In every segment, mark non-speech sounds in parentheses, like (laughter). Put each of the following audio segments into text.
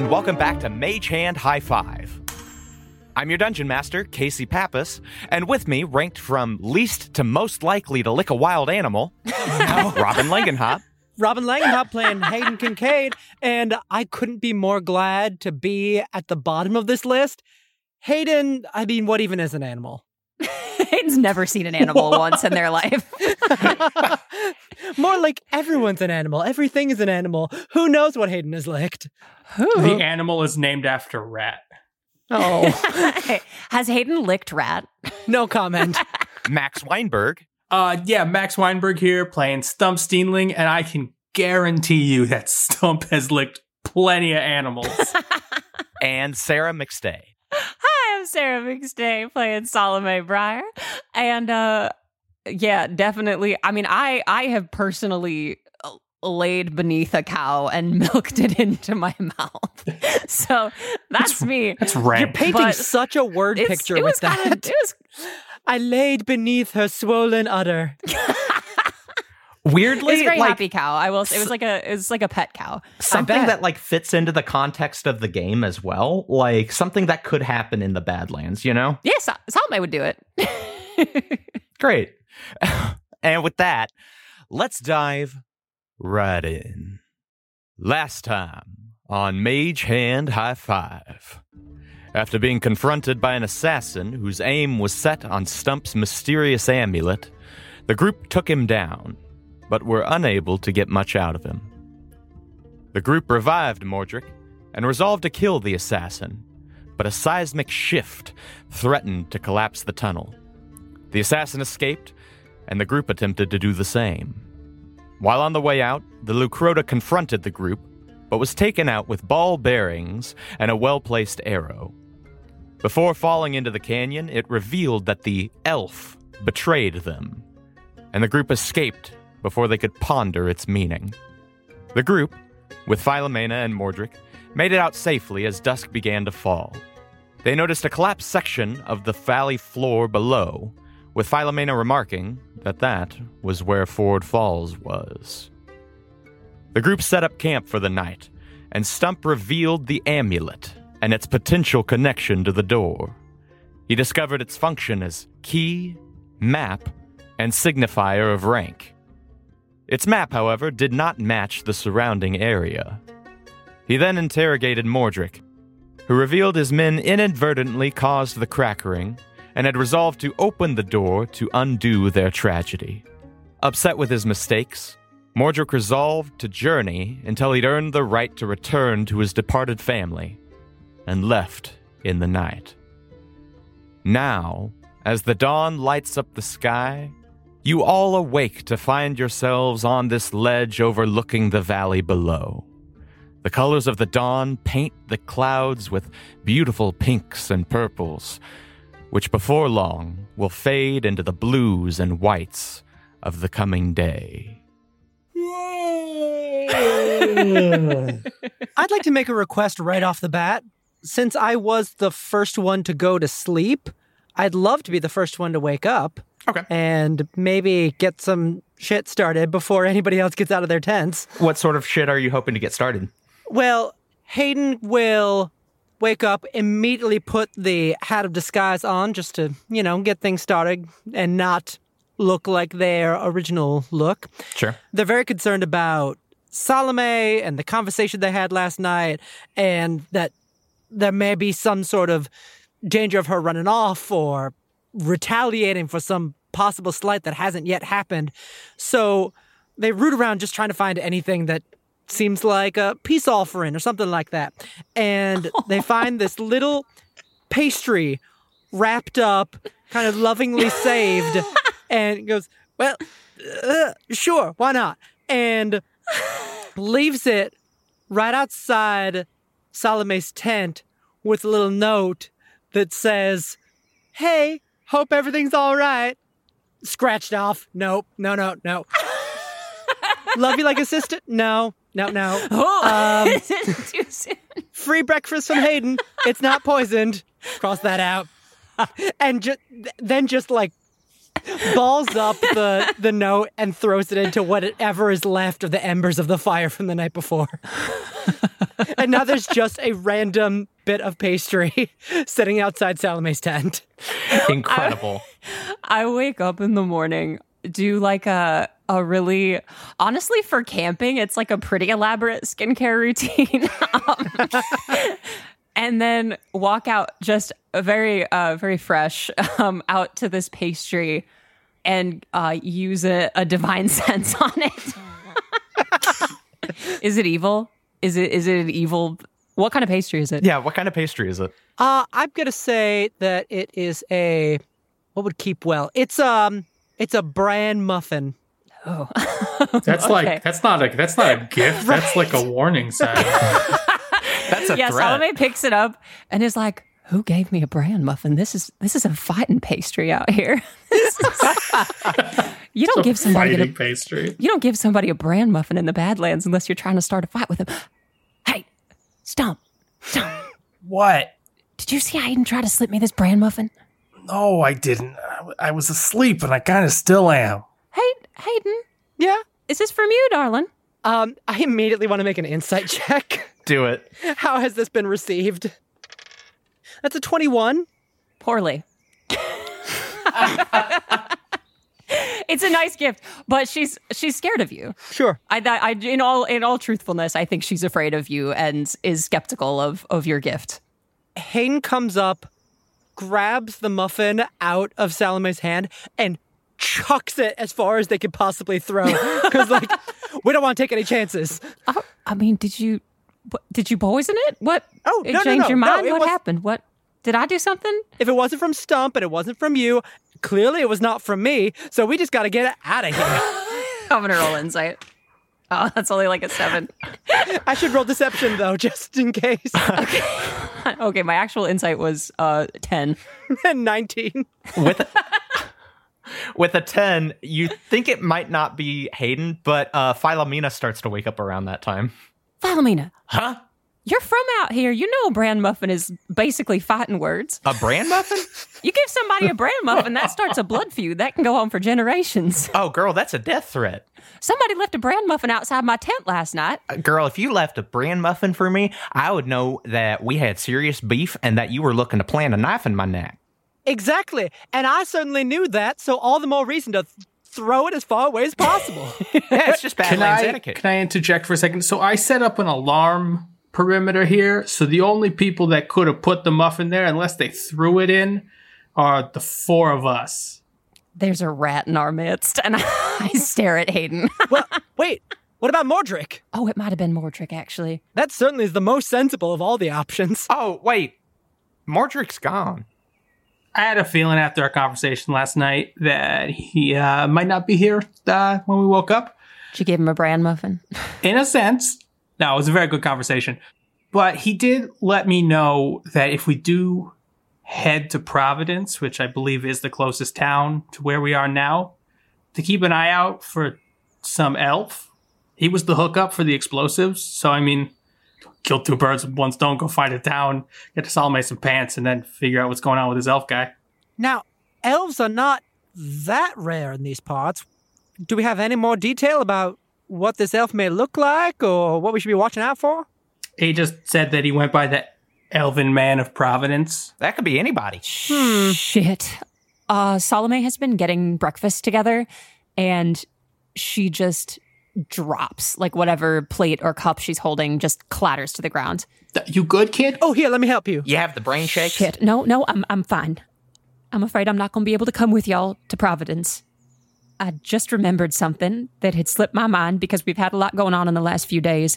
And welcome back to Mage Hand High Five. I'm your dungeon master, Casey Papas, and with me, ranked from least to most likely to lick a wild animal, (laughs) Robin Langenhop. Robin Langenhop playing Hayden Kincaid, and I couldn't be more glad to be at the bottom of this list. Hayden, I mean, what even is an animal? Hayden's never seen an animal once in their life. (laughs) more like everyone's an animal. Everything is an animal. Who knows what Hayden has licked? Who? The animal is named after Rat. Oh, (laughs) Has Hayden licked rat? no comment. (laughs) Max Weinberg. Uh, yeah, Max Weinberg here playing Stuhmp Steenling, and I can guarantee you that Stuhmp has licked plenty of animals. and Sarah McStay. Hi, I'm Sarah McStay playing Salome Breyer. And uh yeah, definitely. I mean, I I have personally uh, laid beneath a cow and (laughs) milked it into my mouth. (laughs) so that's me. That's You're painting But such a word picture it with was that. Kind of, it was I laid beneath her swollen udder. (laughs) it Weirdly, was a very like happy cow. I will. Say. It was like a. It was like a pet cow. something that like fits into the context of the game as well. Like something that could happen in the Badlands, you know? Yes, yeah, Salome would do it. (laughs) Great. (laughs) and with that, let's dive right in. Last time on Mage Hand High Five. After being confronted by an assassin whose aim was set on Stuhmp's mysterious amulet, the group took him down, but were unable to get much out of him. The group revived Mordric and resolved to kill the assassin, but a seismic shift threatened to collapse the tunnel. The assassin escaped, and the group attempted to do the same. While on the way out, the Lucrota confronted the group, but was taken out with ball bearings and a well placed arrow. Before falling into the canyon, it revealed that the elf betrayed them, and the group escaped before they could ponder its meaning. The group, with Philomena and Mordric, made it out safely as dusk began to fall. They noticed a collapsed section of the valley floor below, with Philomena remarking that that was where Ford Falls was. The group set up camp for the night, and Stuhmp revealed the amulet and its potential connection to the door. He discovered its function as key, map, and signifier of rank. Its map, however, did not match the surrounding area. He then interrogated Mordric, who revealed his men inadvertently caused the crackering and had resolved to open the door to undo their tragedy. Upset with his mistakes, Mordric resolved to journey until he'd earned the right to return to his departed family and left in the night. Now, as the dawn lights up the sky, you all awake to find yourselves on this ledge overlooking the valley below. The colors of the dawn paint the clouds with beautiful pinks and purples, which before long will fade into the blues and whites of the coming day. (laughs) I'd like to make a request right off the bat. Since I was the first one to go to sleep, I'd love to be the first one to wake up. Okay. And maybe get some shit started before anybody else gets out of their tents. What sort of shit are you hoping to get started? Well, Hayden will wake up, immediately put the hat of disguise on just to, you know, get things started and not look like their original look. Sure. They're very concerned about Salome and the conversation they had last night, and that there may be some sort of danger of her running off or retaliating for some possible slight that hasn't yet happened. So they root around just trying to find anything that seems like a peace offering or something like that. And they (laughs) find this little pastry wrapped up, kind of lovingly saved, (laughs) and goes, Well, uh, sure, why not? And leaves it right outside Salome's tent with a little note that says, Hey, hope everything's all right. Scratched off. Nope. No, no, no. Love you like a sister? No, no, no. Oh, Um, (laughs) too soon? Free breakfast from Hayden. It's not poisoned. Cross that out. And ju- then just like balls up the, the note and throws it into whatever is left of the embers of the fire from the night before. (laughs) and now there's just a random bit of pastry (laughs) sitting outside Salome's tent. Incredible. I wake up in the morning, do like a a really honestly for camping, it's like a pretty elaborate skincare routine. (laughs) um, and then walk out just a very uh very fresh um out to this pastry and uh use a, a divine sense on it. is it evil? Is it is it an evil what kind of pastry is it? yeah, what kind of pastry is it? Uh, I'm gonna say that it is a what would keep well. It's um, it's a bran muffin. Oh. (laughs) That's Okay. like that's not a that's not a gift. That's like a warning sign. (laughs) That's a yeah, threat. Salome picks it up and is like, "Who gave me a bran muffin? This is this is a fighting pastry out here. (laughs) You don't give somebody a, pastry. you don't give somebody a bran muffin in the Badlands unless you're trying to start a fight with them. Hey, Stuhmp, Stuhmp, What? did you see Hayden try to slip me this bran muffin? No, I didn't. I, I was asleep, and I kind of still am. Hey, Hayden, Yeah. is this from you, darling? Um, I immediately want to make an insight check. Do it. (laughs) How has this been received? That's a 21. Poorly. it's a nice gift, but she's she's scared of you. Sure. I, I, in all, in all truthfulness, I think she's afraid of you and is skeptical of of your gift. Hayden comes up, grabs the muffin out of Salome's hand, and chucks it as far as they could possibly throw. (laughs) Because, like, we don't want to take any chances. Oh, I mean, did you, did you poison it? What? Oh, it no, no, changed no, your mind. it what was- happened? What did I do something? If it wasn't from Stuhmp and it wasn't from you, clearly it was not from me. So we just got to get out of here. (laughs) I'm gonna roll insight. Oh, that's only like a seven. I should roll deception, though, just in case. (laughs) okay, (laughs) okay, my actual insight was uh ten. 19. With with a 10, you think it might not be Hayden, but uh, Philomena starts to wake up around that time. Philomena, Huh? You're from out here. You know, a bran muffin is basically fighting words. A bran muffin? You give somebody a bran muffin, that starts a blood feud that can go on for generations. Oh, girl, that's a death threat. Somebody left a bran muffin outside my tent last night. Uh, Girl, if you left a bran muffin for me, I would know that we had serious beef and that you were looking to plant a knife in my neck. Exactly. And I certainly knew that, so all the more reason to th- throw it as far away as possible. (laughs) Yeah, it's just Can Badlands I etiquette. can I interject for a second? So I set up an alarm perimeter here. So the only people that could have put the muffin there, unless they threw it in, are the four of us. There's a rat in our midst, and (laughs) I stare at Hayden. (laughs) well, wait, what about Mordrick? oh, it might have been Mordrick, actually. That certainly is the most sensible of all the options. oh, wait. Mordrick's gone. I had a feeling after our conversation last night that he uh, might not be here uh, when we woke up. She gave him a bran muffin? in a sense. No, it was a very good conversation. But he did let me know that if we do head to Providence, which I believe is the closest town to where we are now, to keep an eye out for some elf. He was the hookup for the explosives. So, I mean, kill two birds with one stone, go find a town, get to Salome some pants, and then figure out what's going on with this elf guy. Now, elves are not that rare in these parts. Do we have any more detail about what this elf may look like or what we should be watching out for? He just said that he went by the Elven Man of Providence. That could be anybody. Shit. Uh, Salome has been getting breakfast together, and she just drops like whatever plate or cup she's holding just clatters to the ground. You good, kid? Oh, here, let me help you. You have the brain shakes? Shit. No, no, I'm I'm fine. I'm afraid I'm not going to be able to come with y'all to Providence. I just remembered something that had slipped my mind because we've had a lot going on in the last few days.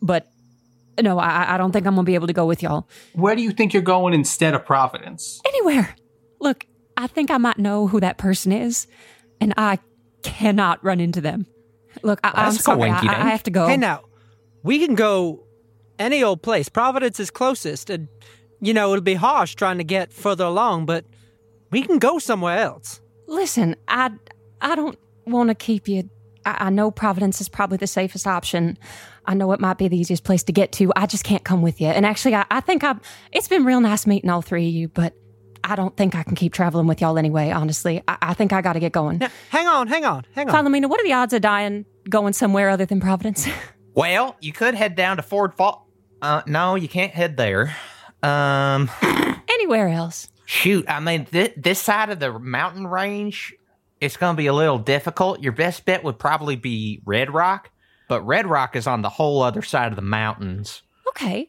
But no, I, I don't think I'm going to be able to go with y'all Where do you think you're going instead of Providence? anywhere. Look, I think I might know who that person is, and I cannot run into them. Look, I, I'm sorry. I, I have to go. Hey, now, we can go any old place. Providence is closest, and, you know, it'll be harsh trying to get further along, but we can go somewhere else. Listen, I I don't want to keep you. I, I know Providence is probably the safest option. I know it might be the easiest place to get to. I just can't come with you. And actually, I, I think I. It's been real nice meeting all three of you, but I don't think I can keep traveling with y'all anyway. Honestly, I, I think I got to get going. Now, hang on, hang on, hang on. Philomena, what are the odds of dying going somewhere other than Providence? (laughs) Well, you could head down to Ford Fall. Uh, no, you can't head there. Um, Anywhere else? shoot, I mean, th- this side of the mountain range, it's going to be a little difficult. Your best bet would probably be Red Rock, but Red Rock is on the whole other side of the mountains. Okay.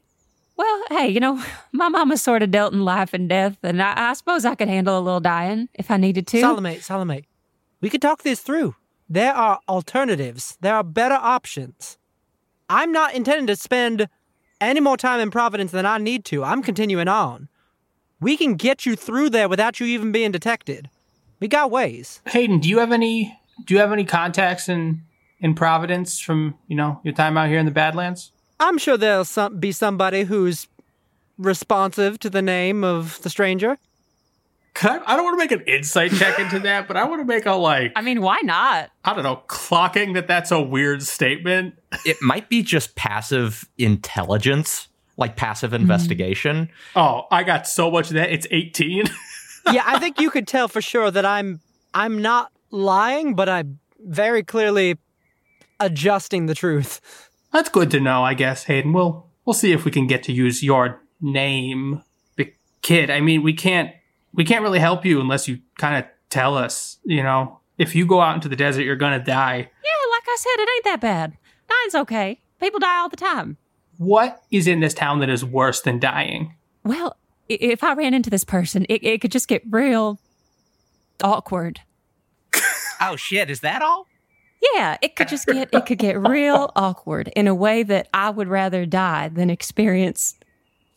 Well, hey, you know, (laughs) my mama sort of dealt in life and death, and I, I suppose I could handle a little dying if I needed to. Salome, Salome, we could talk this through. There are alternatives. There are better options. I'm not intending to spend any more time in Providence than I need to. I'm continuing on. We can get you through there without you even being detected. We got ways. Hayden, do you have any do you have any contacts in in Providence from, you know, your time out here in the Badlands? I'm sure there'll some, be somebody who's responsive to the name of the stranger. Could I, I don't want to make an insight check into that, but I want to make a like I mean, why not? I don't know, clocking that that's a weird statement. It might be just passive intelligence, like passive mm-hmm. investigation. Oh, I got so much of that. It's 18. (laughs) yeah, I think you could tell for sure that I'm I'm not lying, but I'm very clearly adjusting the truth. That's good to know, I guess, Hayden. We'll we'll see if we can get to use your name. But kid, I mean, we can't we can't really help you unless you kind of tell us, you know. If you go out into the desert, you're going to die. Yeah, like I said, it ain't that bad. Dying's okay. People die all the time. What is in this town that is worse than dying? Well, i- if I ran into this person, it, it could just get real awkward. (laughs) Oh shit, is that all? Yeah, it could just get it could get real (laughs) awkward in a way that I would rather die than experience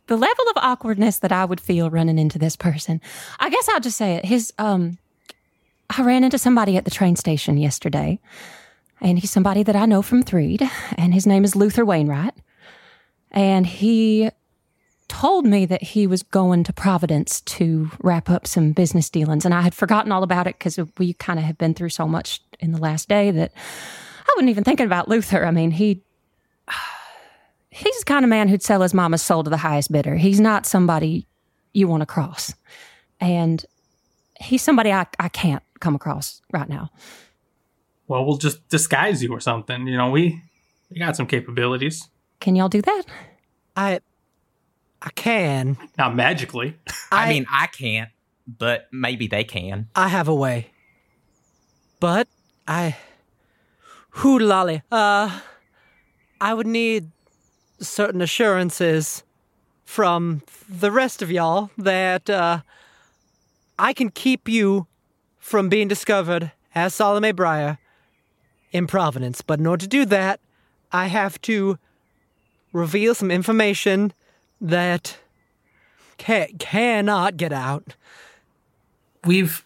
the level of awkwardness that I would feel running into this person. I guess I'll just say it. His um I ran into somebody at the train station yesterday, and he's somebody that I know from Threed, and his name is Luther Wainwright. And he told me that he was going to Providence to wrap up some business dealings. And I had forgotten all about it because we kind of have been through so much in the last day that I wasn't even thinking about Luther. I mean, he. (sighs) He's the kind of man who'd sell his mama's soul to the highest bidder. He's not somebody you want to cross. And he's somebody I, I can't come across right now. Well, we'll just disguise you or something. You know, we we got some capabilities. Can y'all do that? I I can. Not magically. I, mean, I can't, but maybe they can. I have a way. But I Hoo lolly. Uh I would need certain assurances from the rest of y'all that uh I can keep you from being discovered as Salome Breyer in Providence. But in order to do that, I have to reveal some information that ca- cannot get out. We've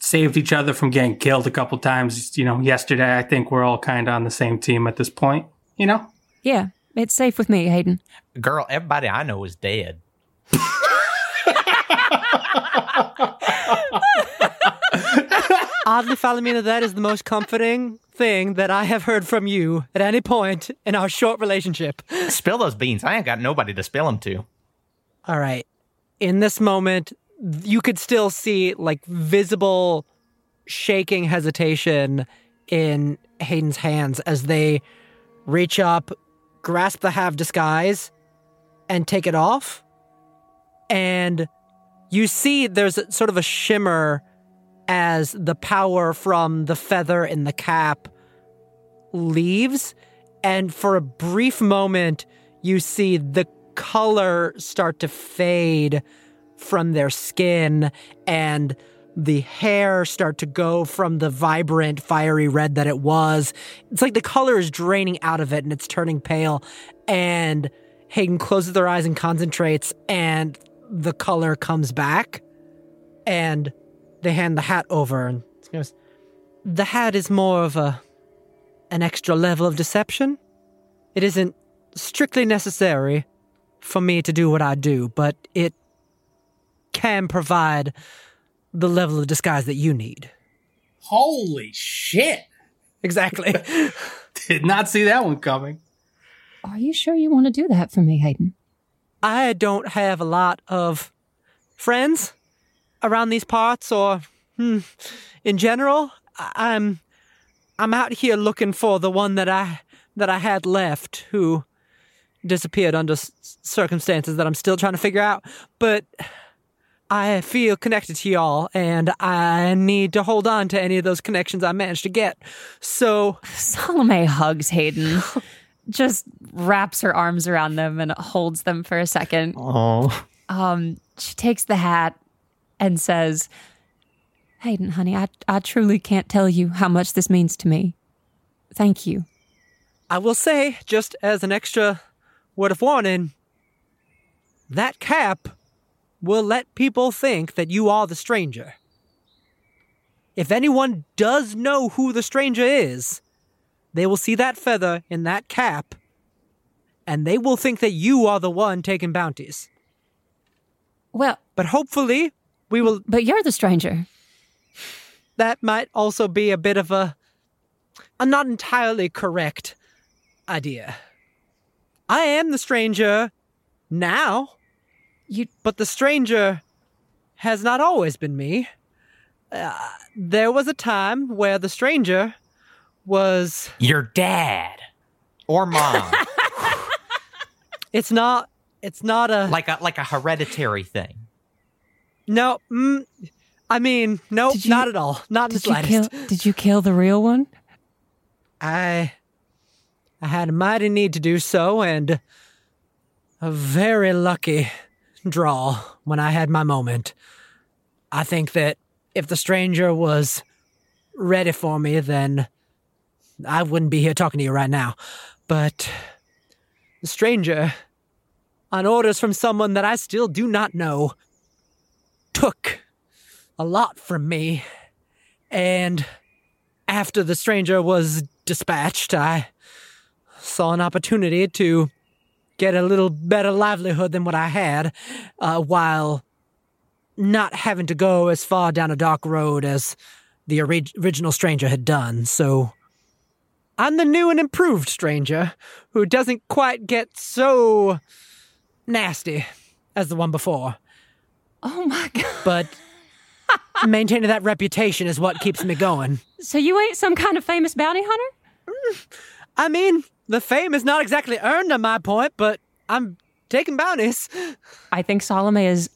saved each other from getting killed a couple times. You know, yesterday I think we're all kind of on the same team at this point. You know, Yeah, it's safe with me, Hayden. Girl, everybody I know is dead. (laughs) Oddly, Philomena, that is the most comforting thing that I have heard from you at any point in our short relationship. Spill those beans. I ain't got nobody to spill them to. All right. In this moment, you could still see like visible shaking hesitation in Hayden's hands as they reach up, grasp the have disguise, and take it off. And you see there's sort of a shimmer as the power from the feather in the cap leaves. And for a brief moment, you see the color start to fade from their skin and the hair start to go from the vibrant fiery red that it was it's like the color is draining out of it and it's turning pale and hayden closes their eyes and concentrates and the color comes back and they hand the hat over and goes the hat is more of a an extra level of deception it isn't strictly necessary for me to do what I do, but it can provide the level of disguise that you need. holy shit! Exactly. (laughs) (laughs) Did not see that one coming. Are you sure you want to do that for me, Hayden? I don't have a lot of friends around these parts or hmm, in general. I- I'm I'm out here looking for the one that I that I had left who disappeared under s- circumstances that I'm still trying to figure out. But I feel connected to y'all, and I need to hold on to any of those connections I managed to get. So Salome hugs Hayden, (laughs) just wraps her arms around them and holds them for a second. Oh. Um, she takes the hat and says, Hayden, honey, I, I truly can't tell you how much this means to me. Thank you. I will say, just as an extra word of warning, that cap will let people think that you are the stranger. If anyone does know who the stranger is, they will see that feather in that cap, and they will think that you are the one taking bounties. Well, But hopefully, we will. but you're the stranger. That might also be a bit of a, a not entirely correct idea. I am the stranger now. You But the stranger has not always been me. Uh, there was a time where the stranger was. Your dad or mom, (laughs) It's not. It's not a. like a like a hereditary thing. no. Mm, I mean, no, you- not at all. Not in the did you slightest. kill did you kill the real one? I. I had a mighty need to do so, and a very lucky draw when I had my moment. I think that if the stranger was ready for me, then I wouldn't be here talking to you right now. But the stranger, on orders from someone that I still do not know, took a lot from me. And after the stranger was dispatched, I saw an opportunity to get a little better livelihood than what I had, uh, while not having to go as far down a dark road as the ori- original stranger had done. So I'm the new and improved stranger who doesn't quite get so nasty as the one before. Oh my (laughs) god. But maintaining that reputation is what keeps me going. So you ain't some kind of famous bounty hunter? I mean, the fame is not exactly earned on my point, but I'm taking bounties. I think Salome is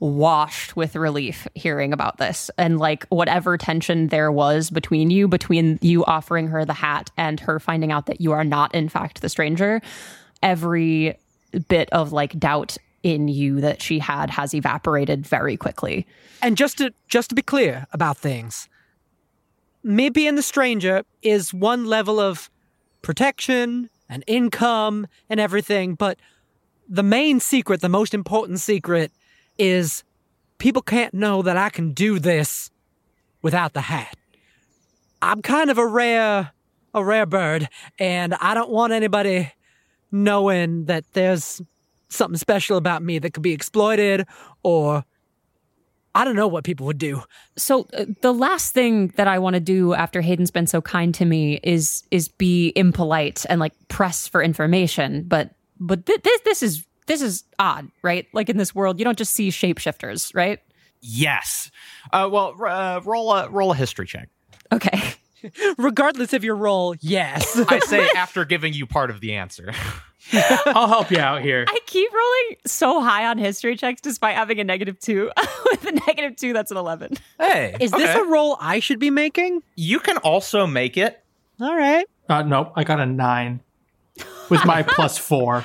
washed with relief hearing about this and like whatever tension there was between you between you offering her the hat and her finding out that you are not in fact the stranger every bit of like doubt in you that she had has evaporated very quickly And just to just to be clear about things, me being the stranger is one level of protection and income and everything, but the main secret, the most important secret, is people can't know that I can do this without the hat. I'm kind of a rare a rare bird, and I don't want anybody knowing that there's something special about me that could be exploited or I don't know what people would do. So uh, the last thing that I want to do after Hayden's been so kind to me is is be impolite and like press for information. But but th- this this is this is odd, right? Like in this world, you don't just see shapeshifters, right? Yes. Uh, well, r- uh, roll a roll a history check. Okay. (laughs) Regardless of your role, yes. I say (laughs) after giving you part of the answer. (laughs) (laughs) I'll help you out here. I keep rolling so high on history checks despite having a negative two. (laughs) With a negative two, that's an eleven. Hey, Is this a roll I should be making? You can also make it. All right. Uh, nope, I got a nine with my (laughs) plus four.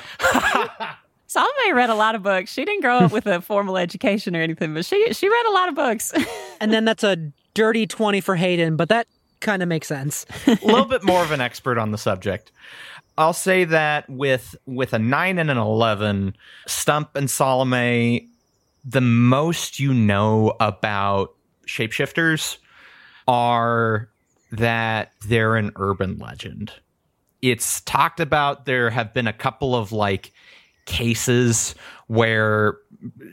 Salome read a lot of books. She didn't grow up with a formal education or anything, but she she read a lot of books. And then that's a dirty 20 for Hayden, but that kind of makes sense. a little bit more of an expert on the subject. I'll say that with with a nine and an eleven, Stuhmp and Salome, the most you know about shapeshifters are that they're an urban legend. It's talked about. There have been a couple of like cases where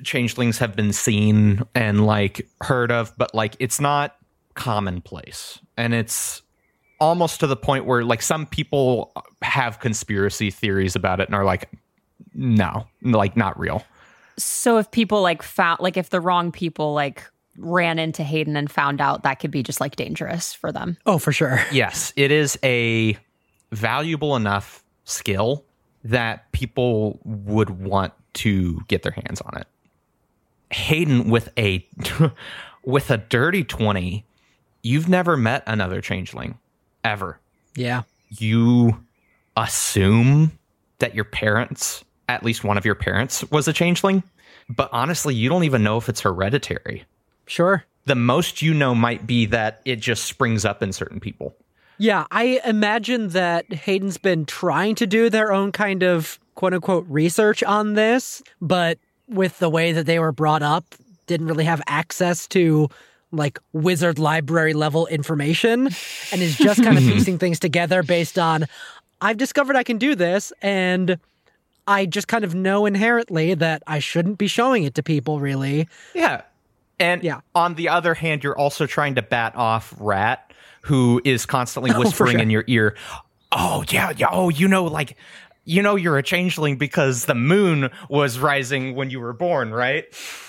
changelings have been seen and like heard of, but like it's not commonplace. And it's almost to the point where like some people have conspiracy theories about it and are like no like not real so if people like found like if the wrong people like ran into Hayden and found out, that could be just like dangerous for them. Oh, for sure. (laughs) yes it is a valuable enough skill that people would want to get their hands on it. Hayden with a (laughs) with a dirty 20, you've never met another changeling ever. Yeah. You assume that your parents, at least one of your parents was a changeling, but honestly, you don't even know if it's hereditary. Sure. The most you know might be that it just springs up in certain people. Yeah, I imagine that Hayden's been trying to do their own kind of quote unquote research on this, but with the way that they were brought up, didn't really have access to like wizard library level information and is just kind of (laughs) piecing things together based on I've discovered I can do this and I just kind of know inherently that I shouldn't be showing it to people really. Yeah. And Yeah. on the other hand, you're also trying to bat off Rat, who is constantly (laughs) oh, for whispering sure. in your ear, Oh, yeah, yeah, oh, you know, like, you know, you're a changeling because the moon was rising when you were born, right?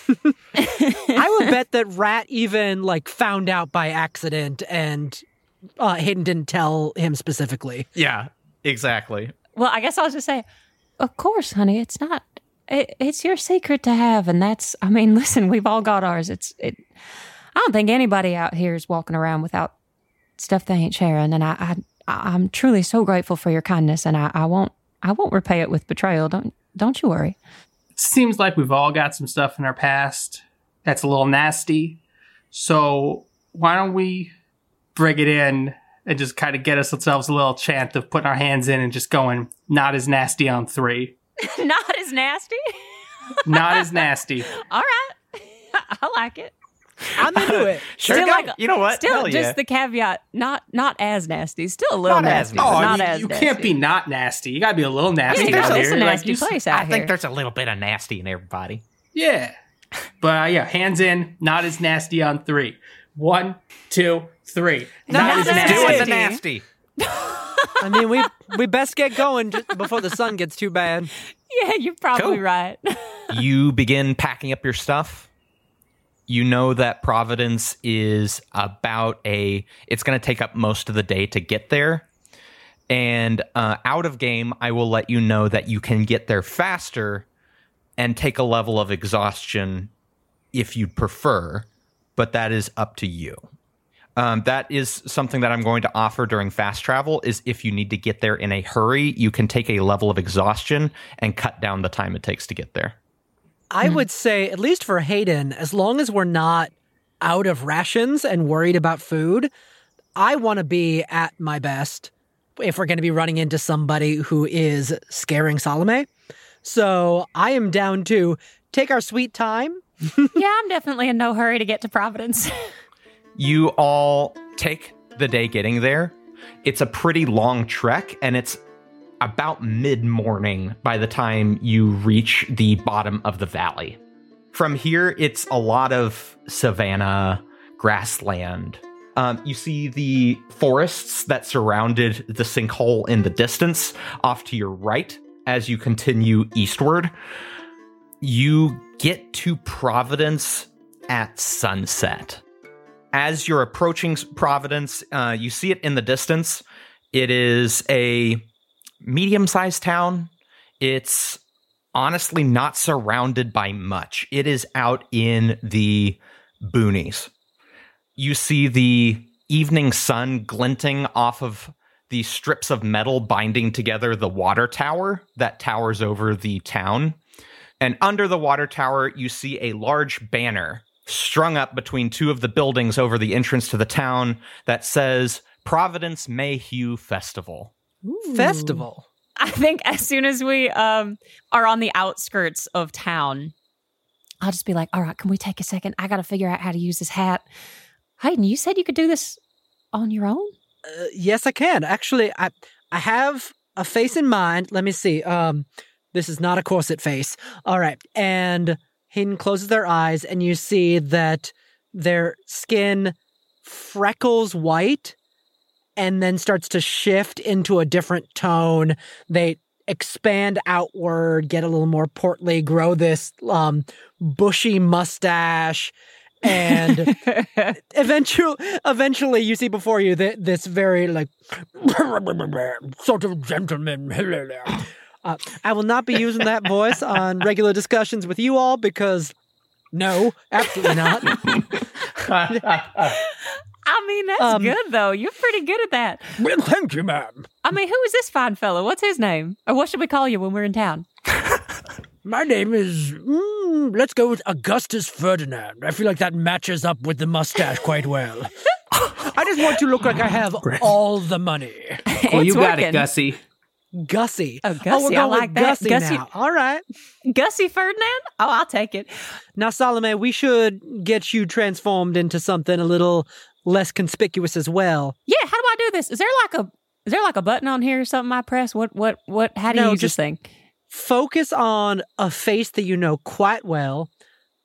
(laughs) I would bet that Rat even like found out by accident and uh, Hayden didn't tell him specifically. Yeah, exactly. Well, I guess I'll just say, of course, honey. It's not. It, it's your secret to have, and that's. I mean, (laughs) listen, we've all got ours. It's. It. I don't think anybody out here is walking around without stuff they ain't sharing, and I. I I'm truly so grateful for your kindness, and I, I won't. I won't repay it with betrayal. Don't. Don't you worry. It seems like we've all got some stuff in our past that's a little nasty. So why don't we bring it in and just kind of get us ourselves a little chant of putting our hands in and just going, not as nasty on three. (laughs) not as nasty. Not as nasty. (laughs) all right. (laughs) I like it. I'm into it. (laughs) Sure, Still go. like- you know what? Still, Hell just yeah. the caveat. Not. Not as nasty. Still a little Not nasty. nasty. but Oh, not you, as you nasty. can't be not nasty. You gotta be a little nasty Yeah, out it's here. a Like, nasty you- place out I here. think there's a little bit of nasty in everybody. Yeah. But uh, yeah, hands in, not as nasty on three. One, two, three. Not as as nasty. Doing the Nasty. nasty. (laughs) I mean, we we best get going just before the sun gets too bad. Yeah, you're probably Cool. right. (laughs) you begin packing up your stuff. You know that Providence is about a. It's going to take up most of the day to get there. And uh, out of game, I will let you know that you can get there faster and take a level of exhaustion if you'd prefer, but that is up to you. Um, that is something that I'm going to offer during fast travel. Is if you need to get there in a hurry, you can take a level of exhaustion and cut down the time it takes to get there. I hmm. would say, at least for Hayden, as long as we're not out of rations and worried about food, I want to be at my best if we're going to be running into somebody who is scaring Salome. So I am down to take our sweet time. (laughs) yeah, I'm definitely in no hurry to get to Providence. (laughs) You all take the day getting there. It's a pretty long trek, and it's about mid morning by the time you reach the bottom of the valley. From here, it's a lot of savanna, grassland. Um, you see the forests that surrounded the sinkhole in the distance off to your right as you continue eastward. You get to Providence at sunset as you're approaching Providence, uh, you see it in the distance. It is a medium sized town. It's honestly not surrounded by much, it is out in the boonies. You see the evening sun glinting off of the strips of metal binding together the water tower that towers over the town. And under the water tower, you see a large banner strung up between two of the buildings over the entrance to the town that says Providence Mayhew Festival. Festival. I think as soon as we um are on the outskirts of town, I'll just be like, "All right, can we take a second? I got to figure out how to use this hat." Hayden, you said you could do this on your own. Uh, yes, I can. Actually, I I have a face in mind. Let me see. Um, this is not a corset face. All right, and Hayden closes their eyes, and you see that their skin freckles white, and then starts to shift into a different tone. They expand outward, get a little more portly, grow this um, bushy mustache, and (laughs) eventually eventually you see before you th- this very like sort of gentleman Uh, I will not be using that voice on regular discussions with you all because no, absolutely not. (laughs) I mean, that's Um, good though. You're pretty good at that. well, thank you, ma'am. I mean, who is this fine fellow? What's his name? Or what should we call you when we're in town? (laughs) My name is. Mm, let's go with Augustus Ferdinand. I feel like that matches up with the mustache (laughs) quite well. (laughs) I just want you to look like I have all the money. oh, you got working. it, Gussie. Gussie. Oh, we're Gussie, I going with like that. Gussie, Gussie- now. All right. Gussie Ferdinand? Oh, I'll take it. Now, Salome, we should get you transformed into something a little less conspicuous as well. Yeah, how do I do this? Is there like a is there like a button on here or something I press? What what what how do No, you just- thing? Focus on a face that you know quite well,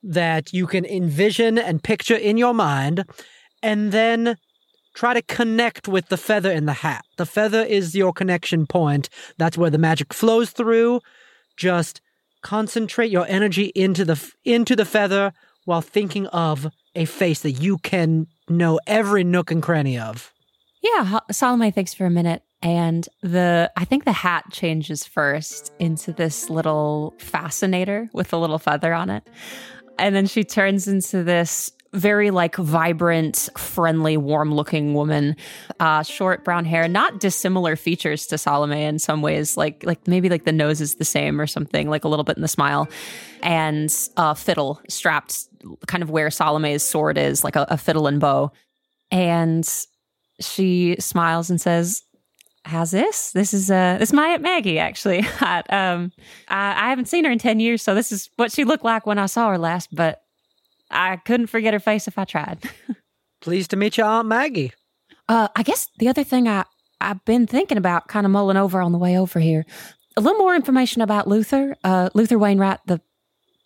that you can envision and picture in your mind, and then try to connect with the feather in the hat. The feather is your connection point. That's where the magic flows through. Just concentrate your energy into the into the feather while thinking of a face that you can know every nook and cranny of. Yeah, Salome thinks for a minute and the I think the hat changes first into this little fascinator with a little feather on it. And then she turns into this very like vibrant, friendly, warm-looking woman, uh, short brown hair, not dissimilar features to Salome in some ways, like like maybe like the nose is the same or something, like a little bit in the smile, and a fiddle strapped kind of where Salome's sword is, like a, a fiddle and bow, and she smiles and says, "How's this? This is uh, this is my aunt Maggie. Actually, (laughs) um, I, I haven't seen her in ten years, so this is what she looked like when I saw her last. But I couldn't forget her face if I tried. (laughs) Pleased to meet you, Aunt Maggie. Uh, I guess the other thing I I've been thinking about, kind of mulling over on the way over here, a little more information about Luther. Uh, Luther Wainwright, the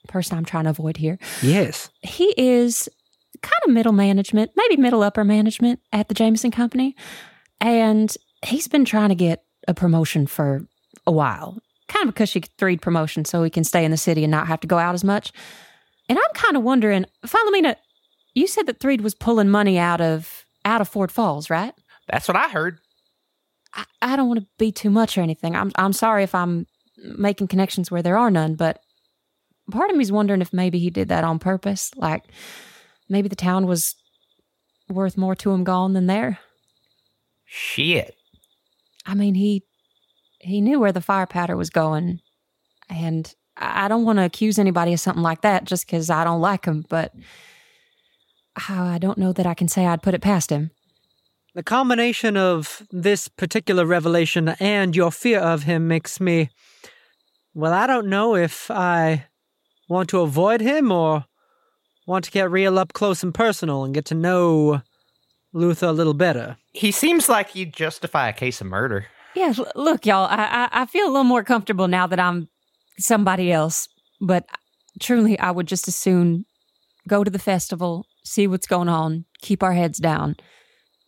person I'm trying to avoid here. Yes. he is kind of middle management, maybe middle upper management at the Jameson Company. And he's been trying to get a promotion for a while, kind of because she threed promotion so he can stay in the city and not have to go out as much. And I'm kind of wondering, Philomena, you said that Threed was pulling money out of out of Fort Falls, right? That's what I heard. I, I don't want to be too much or anything. I'm I'm sorry if I'm making connections where there are none, but part of me's wondering if maybe he did that on purpose. Like maybe the town was worth more to him gone than there. Shit. I mean, he he knew where the fire powder was going, and I I don't want to accuse anybody of something like that just because I don't like him. But I don't know that I can say I'd put it past him. The combination of this particular revelation and your fear of him makes me. Well, I don't know if I want to avoid him or want to get real up close and personal and get to know Luther a little better. He seems like he'd justify a case of murder. Yeah, look, y'all, I, I I feel a little more comfortable now that I'm somebody else. But truly, I would just as soon go to the festival, see what's going on, keep our heads down,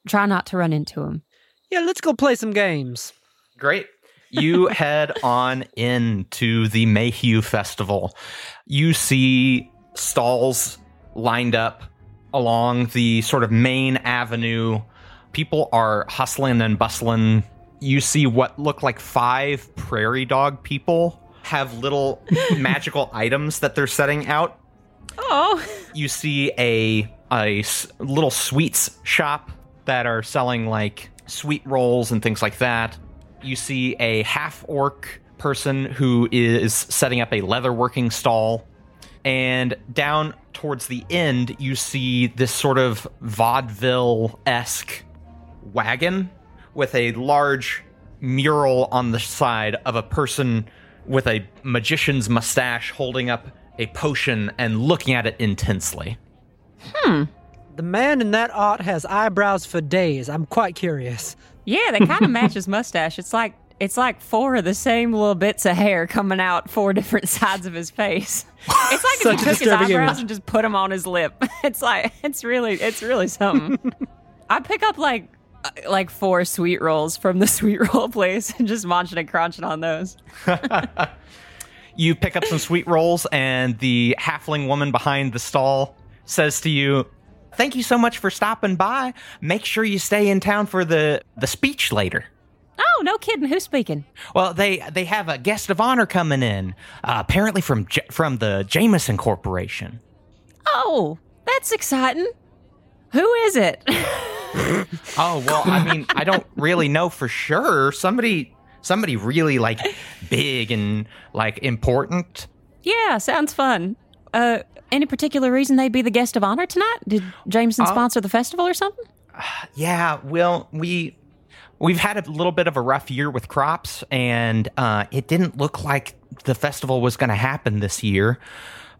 try not to run into him. Yeah, let's go play some games. Great. You (laughs) head on into the Mayhew Festival. You see stalls lined up along the sort of main avenue. People are hustling and bustling. You see what look like five prairie dog people have little (laughs) magical items that they're setting out Oh, you see a a s- little sweets shop that are selling like sweet rolls and things like that. You see a half orc person who is setting up a leatherworking stall. And down towards the end, you see this sort of vaudeville esque wagon with a large mural on the side of a person with a magician's mustache holding up a potion and looking at it intensely. Hmm. The man in that art has eyebrows for days. I'm quite curious. yeah, they kind of (laughs) match his mustache. It's like it's like four of the same little bits of hair coming out four different sides of his face. It's like if he took his eyebrows image. and just put them on his lip. (laughs) It's like it's really it's really something. (laughs) I pick up like like four sweet rolls from the (laughs) sweet roll place and just munching and crunching on those. (laughs) You pick up some sweet rolls, and the halfling woman behind the stall says to you, Thank you so much for stopping by. Make sure you stay in town for the, the speech later. Oh, Oh, no kidding. Who's speaking? Well, they they have a guest of honor coming in, uh, apparently from J- from the Jameson Corporation. Oh, that's exciting. Who is it? (laughs) (laughs) Oh well, I mean, I don't really know for sure. Somebody somebody really like big and like important. yeah, sounds fun. Uh, any particular reason they'd be the guest of honor tonight? Did Jameson sponsor the festival or something? (sighs) Yeah, well, we we've had a little bit of a rough year with crops, and uh, it didn't look like the festival was going to happen this year.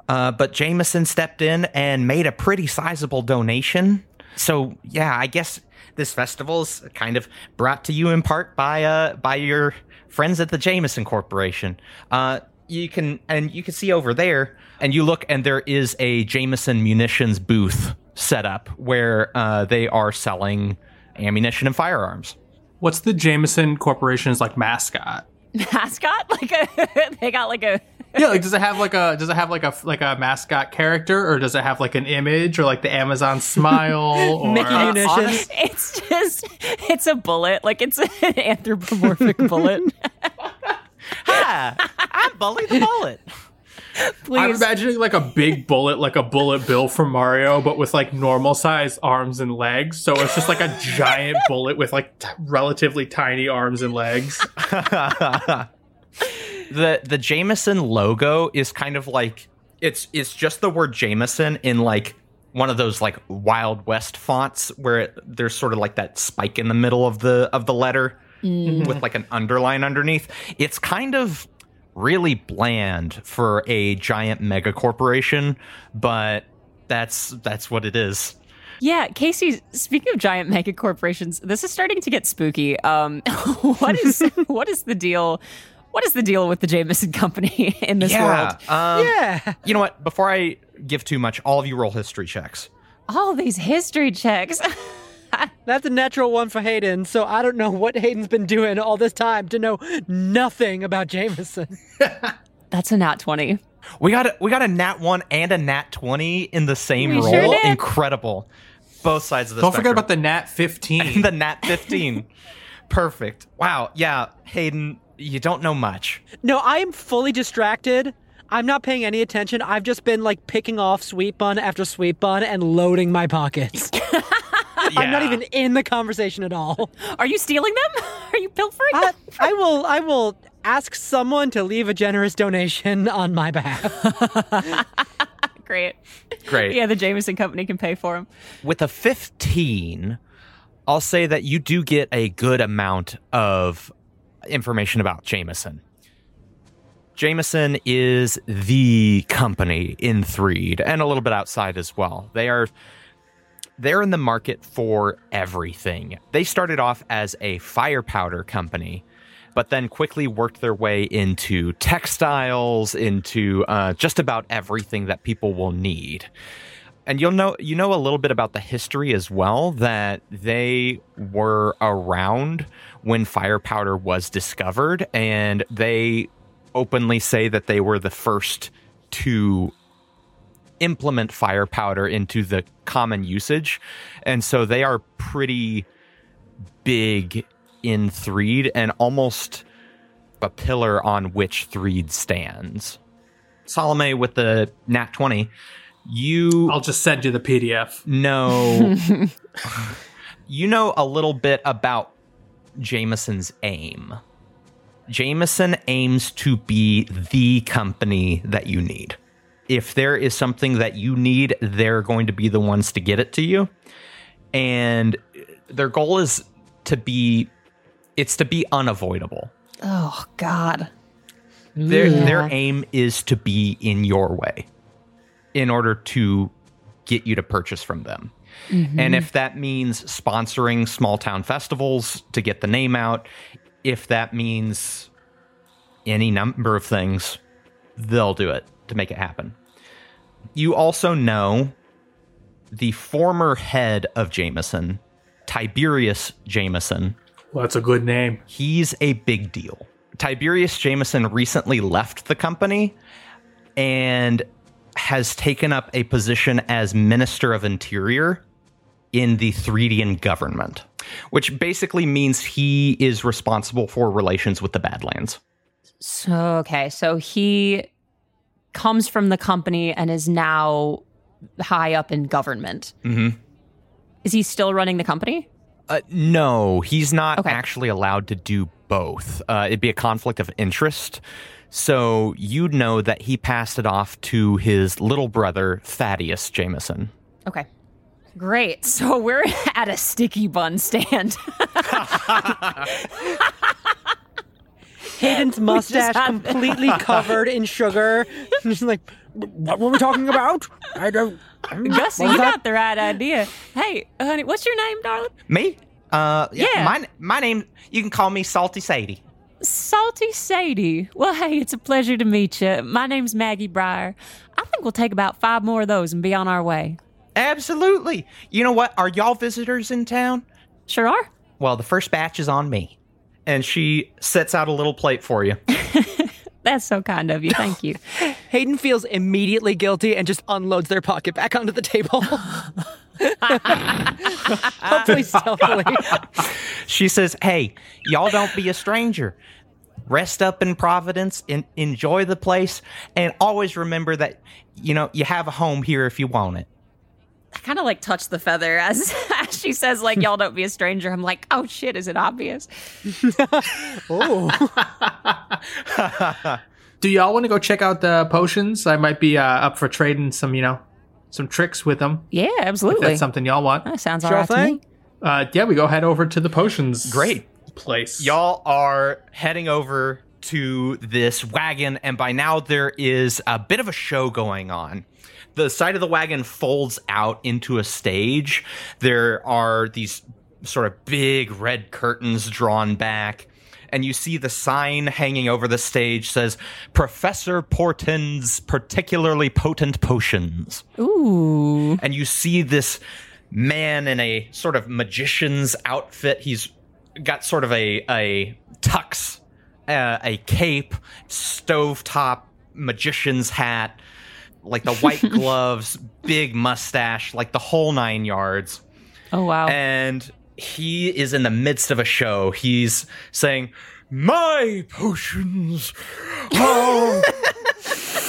Uh, but Jameson stepped in and made a pretty sizable donation. So yeah, I guess this festival's kind of brought to you in part by uh by your friends at the Jameson Corporation. Uh, you can and you can see over there, and you look, and there is a Jameson munitions booth set up where uh, they are selling ammunition and firearms. What's the Jameson Corporation's like mascot? (laughs) Mascot? Like a, (laughs) they got like a. Yeah, like does it have like a does it have like a like a mascot character or does it have like an image or like the Amazon smile (laughs) or Mickey Munitions. It's just, it's a bullet. Like it's an anthropomorphic (laughs) bullet. Hi, I'm Bully the Bullet. I'm imagining like a big bullet, like a bullet bill from Mario, but with like normal sized arms and legs. So it's just like a giant bullet with like t- relatively tiny arms and legs. (laughs) the the Jameson logo is kind of like it's it's just the word Jameson in like one of those like Wild West fonts where it, there's sort of like that spike in the middle of the of the letter with like an underline underneath. It's kind of really bland for a giant mega corporation, but that's that's what it is. Yeah, Casey. Speaking of giant mega corporations, this is starting to get spooky. Um, (laughs) what is (laughs) what is the deal? What is the deal with the Jameson Company (laughs) in this world? Um, Yeah. You know what? Before I give too much, all of you roll history checks. All these history checks. (laughs) That's a natural one for Hayden, so I don't know what Hayden's been doing all this time to know nothing about Jameson. (laughs) That's a nat twenty. We got a, we got a nat one and a nat twenty in the same We roll. sure did. Incredible. Both sides of the Don't forget about the Nat 15. the nat fifteen. Perfect. Wow. Yeah, Hayden, you don't know much. No, I am fully distracted. I'm not paying any attention. I've just been like picking off sweet bun after sweet bun and loading my pockets. (laughs) I'm not even in the conversation at all. Are you stealing them? (laughs) Are you pilfering I. I will I will ask someone to leave a generous donation on my behalf. (laughs) Great. Great. Yeah, the Jameson Company can pay for them. With a fifteen, I'll say that you do get a good amount of information about Jameson. Jameson is the company in Threed and a little bit outside as well. They are they're in the market for everything. They started off as a fire powder company, but then quickly worked their way into textiles, into uh, just about everything that people will need. And you'll know you know a little bit about the history as well that they were around when fire powder was discovered, and they openly say that they were the first to implement fire powder into the common usage. And so they are pretty big in Threed and almost a pillar on which Threed stands. Salome with the nat 20, you I'll just send you the PDF. No. (laughs) you know a little bit about Jameson's aim. Jameson aims to be the company that you need. If there is something that you need, they're going to be the ones to get it to you. And their goal is to be it's to be unavoidable. Oh God. Their Yeah. their aim is to be in your way in order to get you to purchase from them. Mm-hmm. And if that means sponsoring small town festivals to get the name out, if that means any number of things, they'll do it to make it happen. You also know the former head of Jameson, Tiberius Jameson, Well, that's a good name. he's a big deal. Tiberius Jameson recently left the company and has taken up a position as Minister of Interior in the Threedian government. which basically means he is responsible for relations with the Badlands. So okay, so he comes from the company and is now high up in government. Mm-hmm. Is he still running the company? Uh, no, he's not Okay. actually allowed to do both. Uh, it'd be a conflict of interest. So you'd know that he passed it off to his little brother, Thaddeus Jameson. Okay. Great. (laughs) So we're at a sticky bun stand. (laughs) Hayden's mustache completely covered in sugar. (laughs) Just like, what were we talking about? I don't. Gus, you that? got the right idea. Hey, honey, what's your name, darling? Me? Uh, Yeah. My, my name, you can call me Salty Sadie. Salty Sadie. Well, hey, it's a pleasure to meet you. My name's Maggie Breyer. I think we'll take about five more of those and be on our way. Absolutely. You know what? Are y'all visitors in town? Sure are. Well, the first batch is on me. And she sets out a little plate for you. (laughs) That's so kind of you. Thank you. (laughs) Hayden feels immediately guilty and just unloads their pocket back onto the table. (laughs) Hopefully stealthily. She says, Hey, y'all don't be a stranger. Rest up in Providence and enjoy the place. And always remember that, you know, you have a home here if you want it. I kind of like touch the feather as, (laughs) as she says, like, y'all don't be a stranger. I'm like, oh shit, is it obvious? (laughs) Oh, (laughs) Do y'all want to go check out the potions? I might be uh, up for trading some, you know, some tricks with them. Yeah, If absolutely. that's something y'all want. that sounds Sure all right to thing. me. Uh, yeah, we go head over to the potions. Great. Place. Y'all are heading over to this wagon, and by now there is a bit of a show going on. The side of the wagon folds out into a stage. There are these sort of big red curtains drawn back. And you see the sign hanging over the stage says Professor Porton's particularly potent potions Ooh. and you see this man in a sort of magician's outfit. He's got sort of a a tux, uh, a cape, stovetop magician's hat, like the white (laughs) gloves, big mustache, like the whole nine yards. Oh, wow. And he is in the midst of a show. He's saying, "My potions are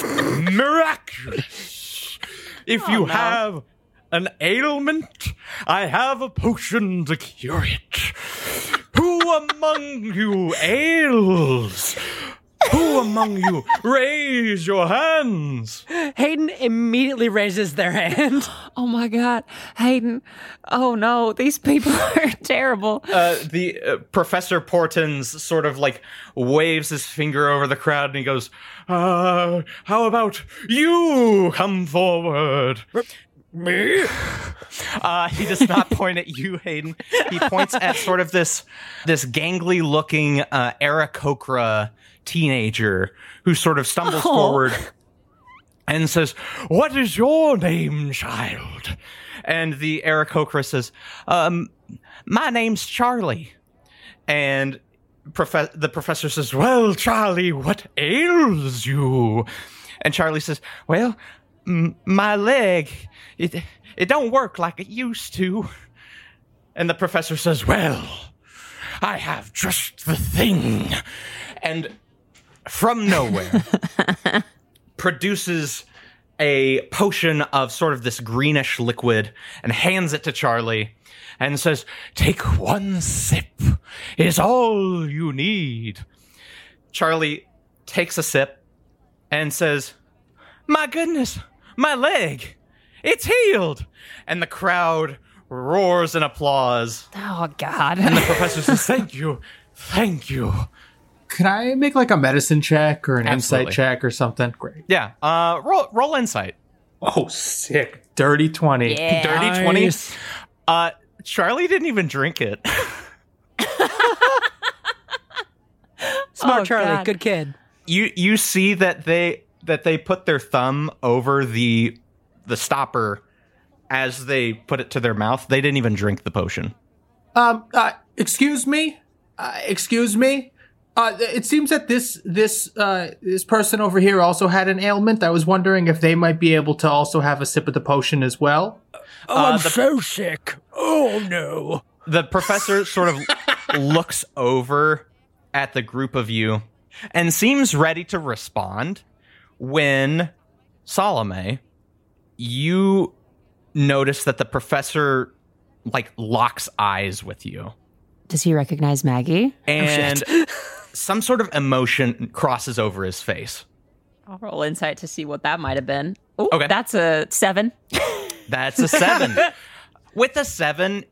(laughs) miraculous. If you have an ailment, I have a potion to cure it. Who among you ails? Who among you raise your hands? Hayden immediately raises their hand. (laughs) oh my God. Hayden. Oh no, these people (laughs) are terrible. uh, the uh, Professor Portons sort of like waves his finger over the crowd and he goes, uh, "How about you come forward?" Me? (laughs) Uh, he does not point at you, Hayden. He points at sort of this this gangly looking uh, Aarakocra teenager who sort of stumbles forward and says, "What is your name, child?" And the Aarakocra says, um, "My name's Charlie." And prof- the professor says, "Well, Charlie, what ails you?" And Charlie says, "Well, m- my leg, it it don't work like it used to." And the professor says, "Well, I have just the thing." And from nowhere (laughs) produces a potion of sort of this greenish liquid and hands it to Charlie and says, Take one sip is all you need. Charlie takes a sip and says, My goodness, my leg, it's healed. And the crowd roars in applause. Oh God. And the (laughs) professor says, Thank you, thank you. Can I make like a medicine check or an Absolutely. insight check or something? Great. Yeah, uh, roll, roll insight. Oh, sick. Dirty 20. Yeah. Dirty 20. Nice. Uh, Charlie didn't even drink it. (laughs) Smart Oh, Charlie, God. good kid. you you see that they that they put their thumb over the the stopper as they put it to their mouth. They didn't even drink the potion. Um, uh, excuse me? Uh, excuse me? Uh, it seems that this this uh this person over here also had an ailment. I was wondering if they might be able to also have a sip of the potion as well. Oh, Uh, I'm the- so sick. Oh no. the professor sort of (laughs) looks over at the group of you and seems ready to respond when Salome, you notice that the professor like locks eyes with you Does he recognize Maggie? and oh, (laughs) some sort of emotion crosses over his face. I'll roll insight to see what that might have been. Ooh, Okay. That's a seven. That's a seven. (laughs) With a seven,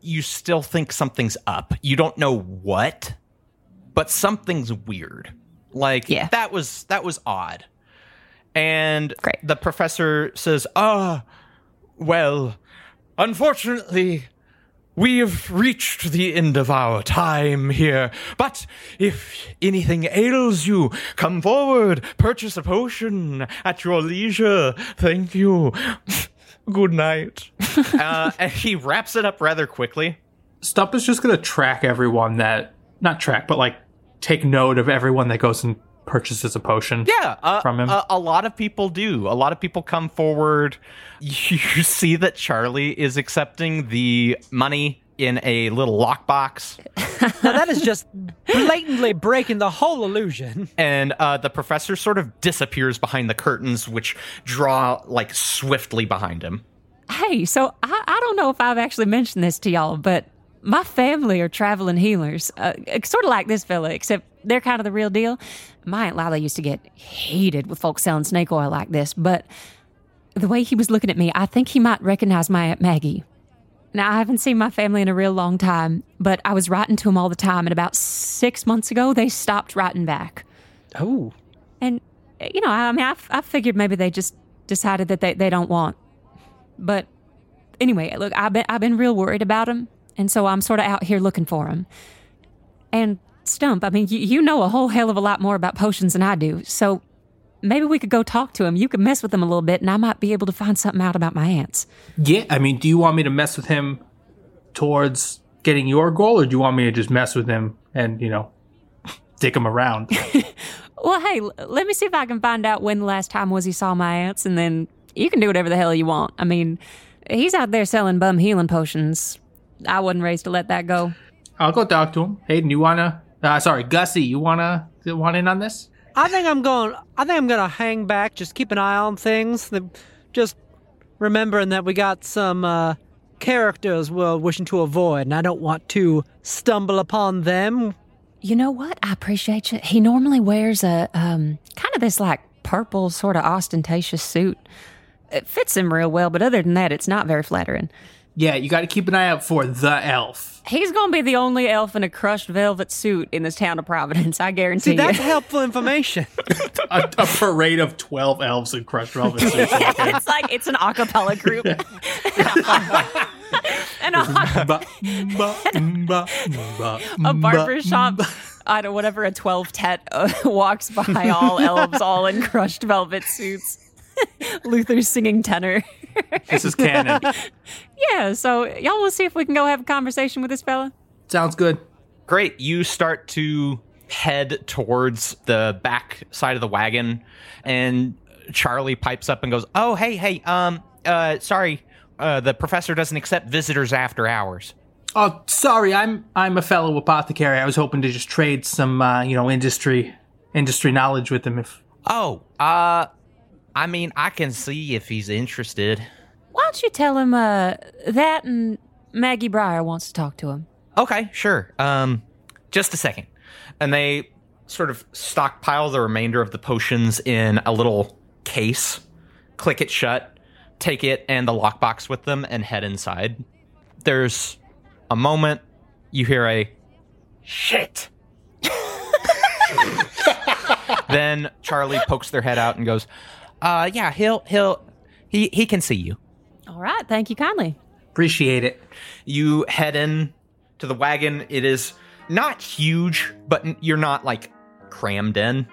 you still think something's up. You don't know what, but something's weird. Like Yeah. that was that was odd. And Great. the professor says, "Ah, well, unfortunately, we have reached the end of our time here. But if anything ails you, come forward, purchase a potion at your leisure. Thank you. (laughs) Good night. (laughs) uh, and he wraps it up rather quickly. Stuhmp is just going to track everyone that, not track, but like take note of everyone that goes and purchases a potion. Yeah, uh, From him? A, a lot of people do. A lot of people come forward. (laughs) You see that Charlie is accepting the money in a little lockbox. (laughs) Now that is just blatantly breaking the whole illusion. and uh, the professor sort of disappears behind the curtains, which draw like swiftly behind him. Hey, so I, I don't know if I've actually mentioned this to y'all, but my family are traveling healers, uh, sort of like this fella, except they're kind of the real deal. My Aunt Lila used to get heated with folks selling snake oil like this, but the way he was looking at me, I think he might recognize my Aunt Maggie. Now, I haven't seen my family in a real long time, but I was writing to them all the time, and about six months ago, they stopped writing back. Oh. And, you know, I mean, I, I figured maybe they just decided that they, they don't want. But anyway, look, I've been, I've been real worried about him. And so I'm sort of out here looking for him. And Stuhmp, I mean, you, you know a whole hell of a lot more about potions than I do. So maybe we could go talk to him. You could mess with him a little bit, and I might be able to find something out about my aunts. Yeah, I mean, do you want me to mess with him towards getting your goal, or do you want me to just mess with him and, you know, dick him around? (laughs) Well, hey, let me see if I can find out when the last time was he saw my aunts, and then you can do whatever the hell you want. I mean, he's out there selling bum healing potions. I wasn't raised to let that go. I'll go talk to him. Hayden, you wanna? Uh, sorry, Gussie, you wanna want in on this? I think I'm going. I think I'm gonna hang back, just keep an eye on things. The- Just remembering that we got some uh, characters we're wishing to avoid, and I don't want to stumble upon them. You know what? I appreciate you. He normally wears a um kind of this like purple sort of ostentatious suit. It fits him real well, but other than that, it's not very flattering. Yeah, you got to keep an eye out for the elf. He's gonna be the only elf in a crushed velvet suit in this town of Providence. I guarantee See, that's you. helpful information. (laughs) A, a parade of twelve elves in crushed velvet suits. (laughs) it's like it's an a cappella group. (laughs) and a, Ba, ba, ba, ba, a barber shop. ba. I don't whatever a twelve tet uh, walks by all elves all in crushed velvet suits. (laughs) Luther's singing tenor. This is canon. (laughs) Yeah, so y'all will see if we can go have a conversation with this fella. Sounds good. Great. You start to head towards the back side of the wagon, and Charlie pipes up and goes, "Oh, hey, hey, um, uh, sorry, uh, the professor doesn't accept visitors after hours." Oh, sorry, I'm I'm a fellow apothecary. I was hoping to just trade some, uh, you know, industry industry knowledge with him. If Oh, uh, I mean, I can see if he's interested. Why don't you tell him uh, that and Maggie Breyer wants to talk to him? Okay, sure. Um, just a second. And they sort of stockpile the remainder of the potions in a little case, click it shut, take it and the lockbox with them, and head inside. There's a moment, you hear a shit. (laughs) then Charlie pokes their head out and goes, uh, yeah, he'll, he'll, he, he can see you. All right, thank you kindly. appreciate it. You head in to the wagon. It is not huge, but you're not like crammed in.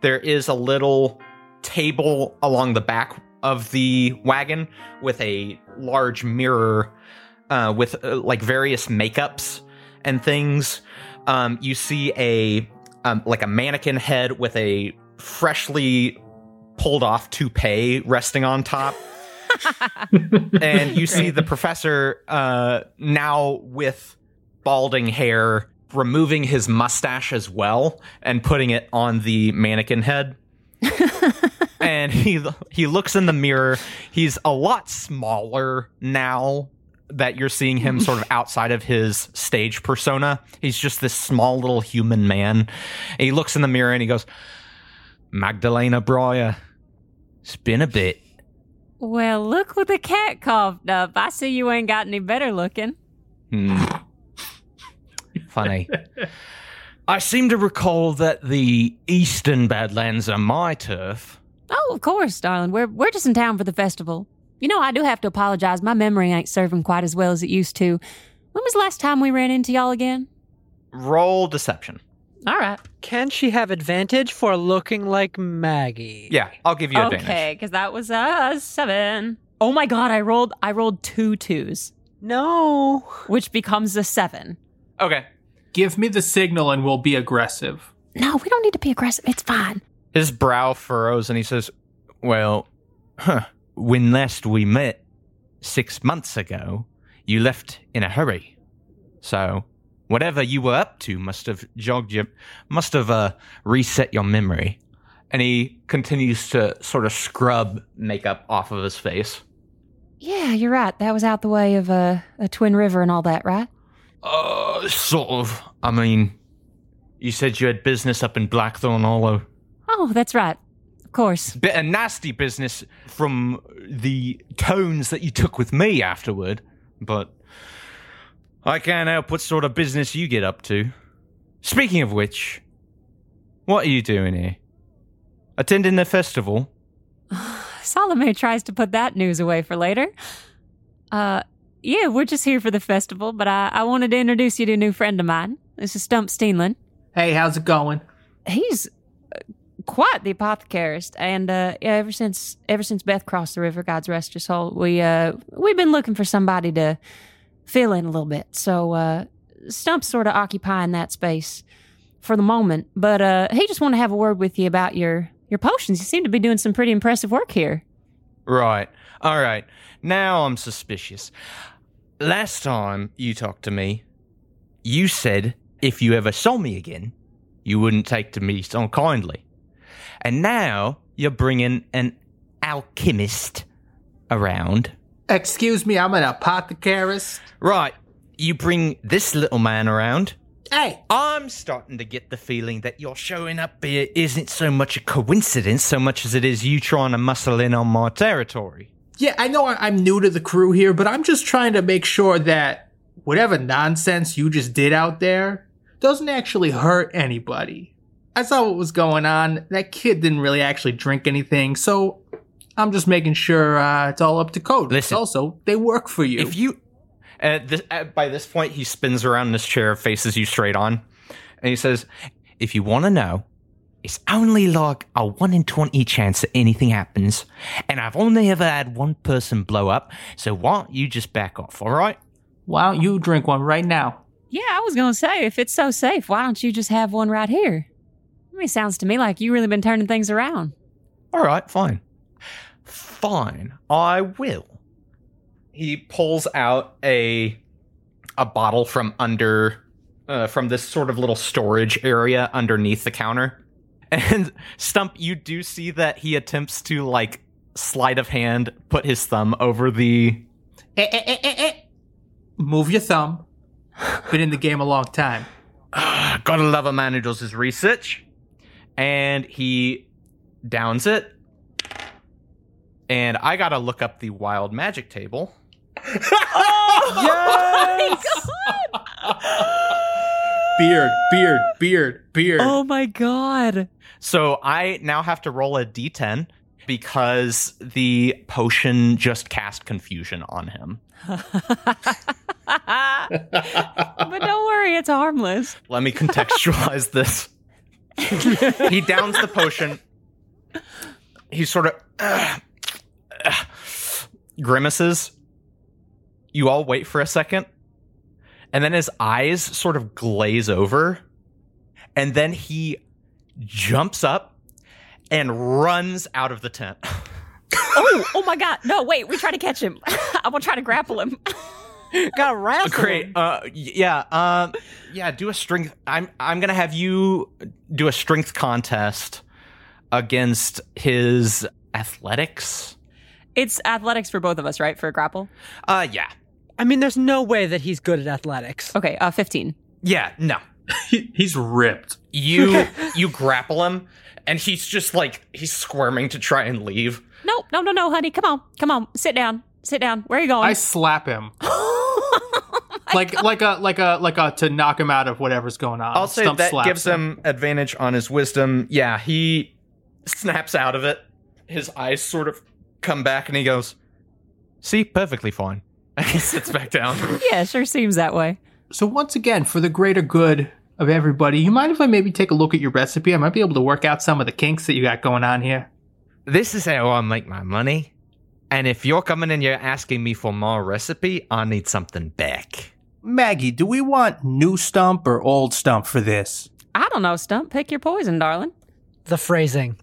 There is a little table along the back of the wagon with a large mirror uh, with uh, like various makeups and things. Um, you see a um, like a mannequin head with a freshly pulled off toupee resting on top (laughs) and you see the professor uh, now with balding hair, removing his mustache as well and putting it on the mannequin head. (laughs) and he he looks in the mirror. He's a lot smaller now that you're seeing him sort of outside of his stage persona. He's just this small little human man. And he looks in the mirror and he goes, Magdalena Breyer, it's a bit. Well, look what the cat coughed up. I see you ain't got any better looking. Hmm. Funny. I seem to recall that the Eastern Badlands are my turf. Oh, of course, darling. We're we're just in town for the festival. You know, I do have to apologize. My memory ain't serving quite as well as it used to. When was the last time we ran into y'all again? Roll deception. All right. Can she have advantage for looking like Maggie? Yeah, I'll give you advantage. Okay, because that was a seven. Oh my god, I rolled I rolled two twos, No. which becomes a seven. Okay. Give me the signal and we'll be aggressive. No, we don't need to be aggressive. It's fine. His brow furrows and he says, Well, huh, when last we met six months ago, you left in a hurry. So, whatever you were up to must have jogged your, must have uh, reset your memory. And he continues to sort of scrub makeup off of his face. Yeah, you're right. That was out the way of a, a twin river and all that, right? Uh, sort of. I mean, you said you had business up in Blackthorn Hollow. Oh, that's right. Of course. Bit of nasty business from the tones that you took with me afterward, but I can't help what sort of business you get up to. Speaking of which, what are you doing here? Attending the festival? (sighs) Salome tries to put that news away for later. Uh, yeah, we're just here for the festival, but I, I wanted to introduce you to a new friend of mine. This is Stuhmp Steenland. Hey, how's it going? He's uh, quite the apothecarist, and uh, yeah, ever since ever since Beth crossed the river, God's rest her soul, we uh, we've been looking for somebody to fill in a little bit. So uh, Stuhmp's sort of occupying that space for the moment, but uh, he just wanted to have a word with you about your your potions. You seem to be doing some pretty impressive work here. Right. All right. Now I'm suspicious. Last time you talked to me, you said if you ever saw me again, you wouldn't take to me so kindly. And now you're bringing an alchemist around. Excuse me, I'm an apothecarist. Right. You bring this little man around. Hey, I'm starting to get the feeling that your showing up here isn't so much a coincidence so much as it is you trying to muscle in on my territory. yeah, I know I'm new to the crew here, but I'm just trying to make sure that whatever nonsense you just did out there doesn't actually hurt anybody. I saw what was going on. That kid didn't really actually drink anything, so I'm just making sure uh, it's all up to code. Listen. also, they work for you. If you, at this, at, by this point, he spins around in his chair, faces you straight on, and he says, "If you want to know, it's only like a one in twenty chance that anything happens, and I've only ever had one person blow up. So why don't you just back off? All right? Why don't you drink one right now? Yeah, I was gonna say if it's so safe, why don't you just have one right here? I mean, it sounds to me like you really been turning things around. All right, fine, fine. I will." He pulls out a a bottle from under uh, from this sort of little storage area underneath the counter. (laughs) And Stuhmp, you do see that he attempts to like sleight of hand put his thumb over the. Eh, eh, eh, eh, eh. Move your thumb. Been in the game a long time. (sighs) Gotta love a man who does his research. And he downs it. And I gotta look up the wild magic table. Yes. Beard, beard, beard, beard. Oh my god. So I now have to roll a d10 because the potion just cast confusion on him. but don't worry, it's harmless. Let me contextualize (laughs) this. he downs the potion. He sort of uh, grimaces. You all wait for a second. And then his eyes sort of glaze over. And then he jumps up and runs out of the tent. (laughs) Oh, oh my god. No, wait, we try to catch him. I'm going to try to grapple him. (laughs) Got wrestle. Great. Uh, yeah. Um, yeah. Do a strength. I'm. I'm gonna have you do a strength contest against his athletics. It's athletics for both of us, right? For a grapple. Uh, yeah. I mean, there's no way that he's good at athletics. Okay, uh, fifteen. Yeah. No. He- he's ripped. You (laughs) you grapple him, and he's just like he's squirming to try and leave. No, no, no, no, honey. Come on, come on. Sit down. Sit down. Where are you going? I slap him. (laughs) like like a like a like a to knock him out of whatever's going on. I'll say Stuhmp that slaps gives him advantage on his wisdom. Yeah, he snaps out of it. His eyes sort of come back, and he goes, "See, perfectly fine." (laughs) And he sits back down. (laughs) yeah, sure seems that way. So once again, for the greater good of everybody, you mind if I maybe take a look at your recipe? I might be able to work out some of the kinks that you got going on here. this is how I make my money. And if you're coming and you're asking me for more recipe, I need something back. Maggie, do we want new stump or old stump for this? I don't know, Stuhmp. Pick your poison, darling. The phrasing.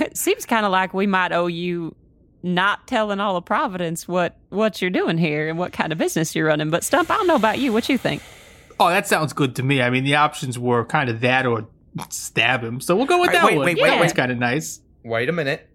It (laughs) seems kind of like we might owe you not telling all of Providence what what you're doing here and what kind of business you're running. But Stuhmp, I don't know about you. What you think? Oh, that sounds good to me. I mean, the options were kind of that or stab him. So we'll go with Wait, that wait, one. wait, wait, That one's wait. kind of nice. Wait a minute.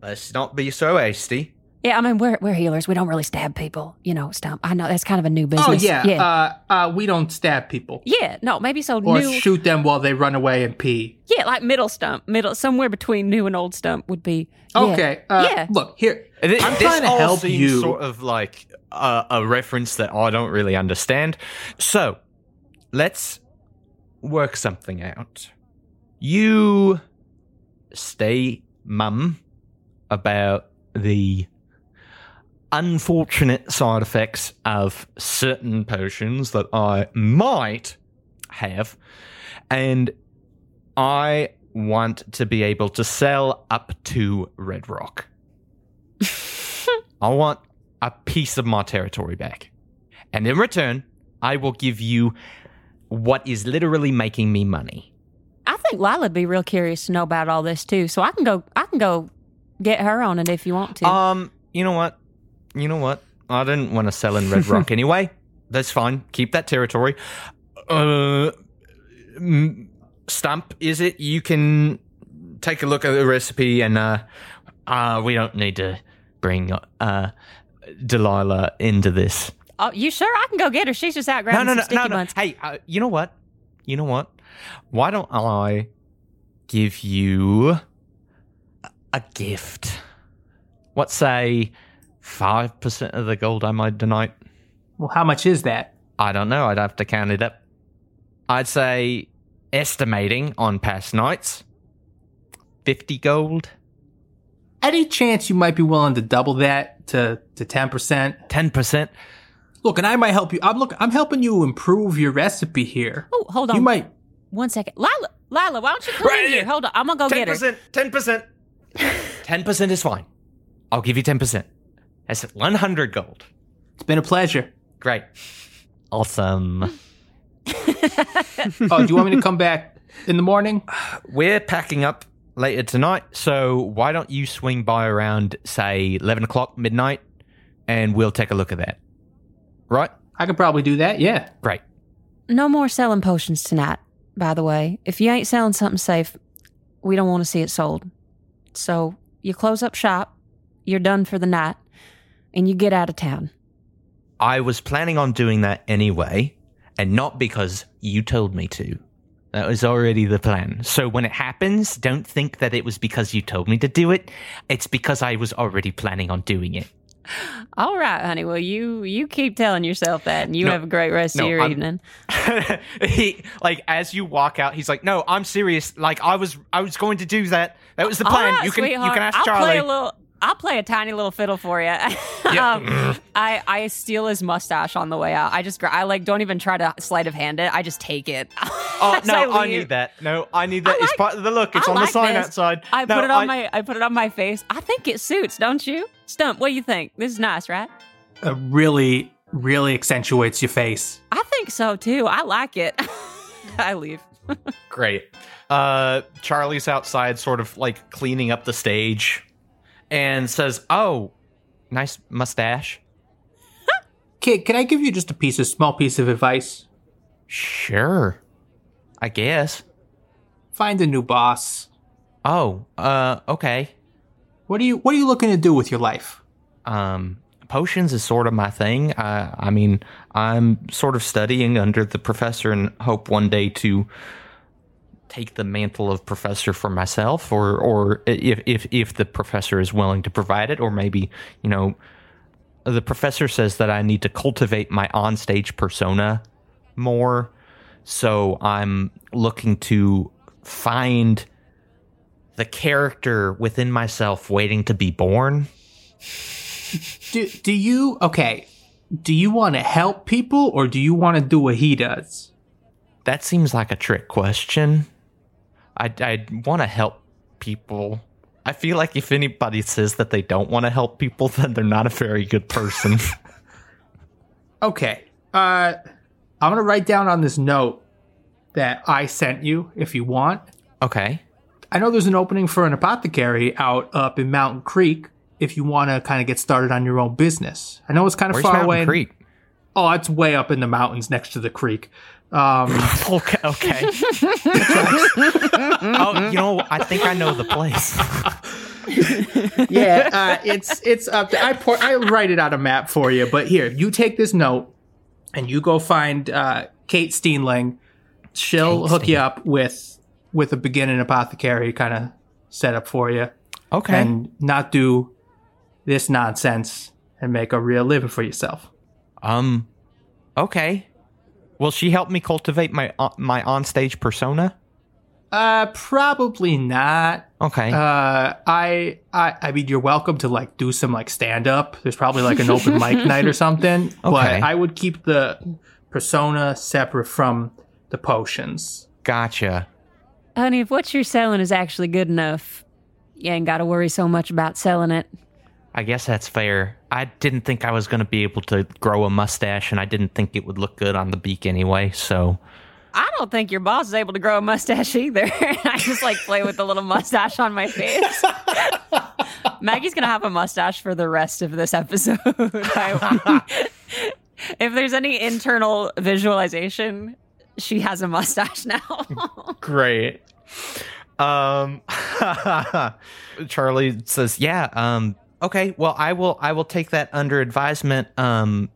Let's not be so hasty. Yeah, I mean we're we're healers. We don't really stab people, you know. Stuhmp. I know that's kind of a new business. Oh yeah, yeah, Uh, uh, we don't stab people yeah. No, maybe so. or new. shoot them while they run away and pee. Yeah, like middle stump, middle somewhere between new and old stump would be. yeah. Okay. Uh, Yeah. Look here. Th- I'm this trying to all help you. Sort of like a, a reference that I don't really understand. So let's work something out. You stay mum about the unfortunate side effects of certain potions that I might have, and I want to be able to sell up to Red Rock. (laughs) I want a piece of my territory back. And in return, I will give you what is literally making me money. I think Lila'd be real curious to know about all this too. So I can go. I can go get her on it if you want to. Um, you know what? You know what? I didn't want to sell in Red Rock (laughs) anyway. That's fine. Keep that territory. Uh, Stuhmp, is it? You can take a look at the recipe, and uh, uh, we don't need to bring uh Delilah into this. oh, you sure? I can go get her. She's just out grabbing no, some no, sticky no, no. buns. Hey, uh, you know what? You know what? Why don't I give you a gift? What say five percent of the gold I made tonight? Well, how much is that? I don't know. I'd have to count it up. I'd say estimating on past nights, fifty gold, Any chance you might be willing to double that to to ten percent? ten percent. Look, and I might help you. I'm look. I'm helping you improve your recipe here. Oh, hold on. You might. One second, Lila. Lila, why don't you come Right. in here? Hold on. I'm gonna go Ten get her. percent. Ten percent. (laughs) Ten percent is fine. I'll give you ten percent. That's one hundred gold. It's been a pleasure. Great. Awesome. (laughs) Oh, do you want me to come back in the morning? (sighs) We're packing up later tonight, so why don't you swing by around, say, 11 o'clock, midnight, and we'll take a look at that. Right? I could probably do that. Yeah. Great. No more selling potions tonight. By the way, if you ain't selling something safe, we don't want to see it sold. So you close up shop. You're done for the night, and you get out of town. I was planning on doing that anyway, and not because you told me to. That was already the plan. So when it happens, don't think that it was because you told me to do it. It's because I was already planning on doing it. All right, honey. Well, you you keep telling yourself that, and you No, have a great rest no, of your I'm- evening. (laughs) he like as you walk out, he's like, "No, I'm serious. Like I was, I was going to do that. That was the plan. right, you can, you can ask I'll Charlie." play a little. I'll play a tiny little fiddle for you. (laughs) um, I I steal his mustache on the way out. I just I like don't even try to sleight of hand it. I just take it. (laughs) Oh no, I, leave. need that. No, I need that. I it's part of the look. It's I on the sign this. outside. I No, put it on I- my I put it on my face. I think it suits, don't you? Stuhmp, what do you think? This is nice, right? It really, really accentuates your face. I think so too. I like it. (laughs) I leave. Great. Uh, Charlie's outside, sort of like cleaning up the stage, and says, "Oh, nice mustache." Kid, can I give you just a piece of small piece of advice? Sure. I guess. Find a new boss. Oh, uh, okay. What are you What are you looking to do with your life? Um, potions is sort of my thing. I, I mean, I'm sort of studying under the professor and hope one day to take the mantle of professor for myself, or or if if if the professor is willing to provide it, or maybe you know, the professor says that I need to cultivate my onstage persona more. So I'm looking to find the character within myself waiting to be born. Do Do you okay? Do you want to help people or do you want to do what he does? That seems like a trick question. I I want to help people. I feel like if anybody says that they don't want to help people, (laughs) then they're not a very good person. (laughs) Okay. Uh, I'm gonna write down on this note that I sent you if you want. okay. I know there's an opening for an apothecary out up in Mountain Creek if you want to kind of get started on your own business. I know it's kind of Where's far Mountain away. Creek? Oh, it's way up in the mountains next to the creek. Um, (laughs) Okay. Okay. (laughs) oh, you know, I think I know the place. (laughs) yeah, uh, it's it's up. To, I pour, I write it out a map for you, but here you take this note and you go find uh, Kate Steenling. She'll Kate hook you up with with a beginning apothecary kind of setup for you, Okay. and not do this nonsense and make a real living for yourself. um. Okay. Will she help me cultivate my uh, my onstage persona? Uh, probably not. Okay. Uh, I, I, I mean, you're welcome to like do some like stand up. There's probably like an open mic (laughs) night or something. Okay. But I would keep the persona separate from the potions. gotcha. Honey, if what you're selling is actually good enough, you ain't got to worry so much about selling it. I guess that's fair. I didn't think I was going to be able to grow a mustache, and I didn't think it would look good on the beak anyway. So, I don't think your boss is able to grow a mustache either. (laughs) I just like play with the little mustache on my face. (laughs) Maggie's gonna have a mustache for the rest of this episode. (laughs) If there's any internal visualization, she has a mustache now. great. Um, Charlie says, "Yeah. Um, okay. Well, I will. I will take that under advisement, um,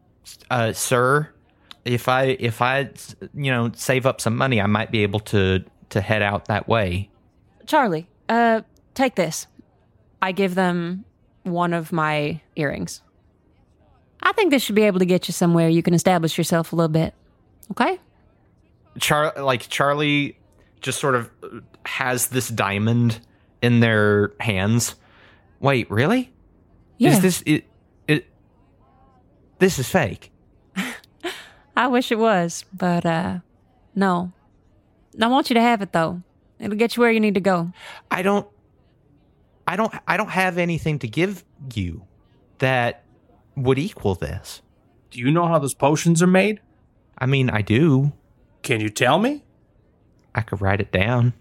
uh, sir. If I if I you know save up some money, I might be able to to head out that way. Charlie, uh, take this. I give them one of my earrings. I think this should be able to get you somewhere you can establish yourself a little bit. Okay? Char like Charlie just sort of has this diamond in their hands. Wait, really? Yeah. Is this it? It. This is fake. (laughs) I wish it was, but uh no. I want you to have it though. It'll get you where you need to go. I don't I don't I don't have anything to give you that would equal this. Do you know how those potions are made? I mean, I do. Can you tell me? I could write it down.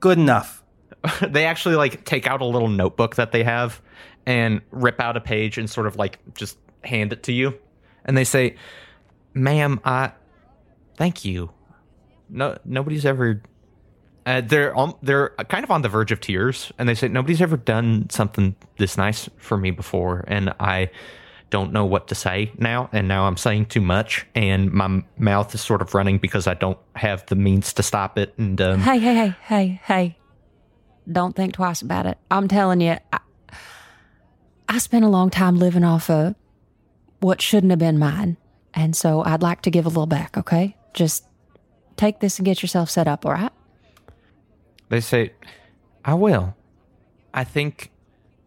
Good enough. (laughs) they actually like take out a little notebook that they have and rip out a page and sort of like just hand it to you. And they say, "Ma'am, I thank you. No nobody's ever uh, they're on, they're kind of on the verge of tears, and they say nobody's ever done something this nice for me before, and I don't know what to say now, and now I'm saying too much, and my mouth is sort of running because I don't have the means to stop it, and um, Hey, hey, hey, hey, hey. Don't think twice about it. I'm telling you, I, I spent a long time living off of what shouldn't have been mine. And so I'd like to give a little back, okay? Just take this and get yourself set up, all right? They say, I will. I think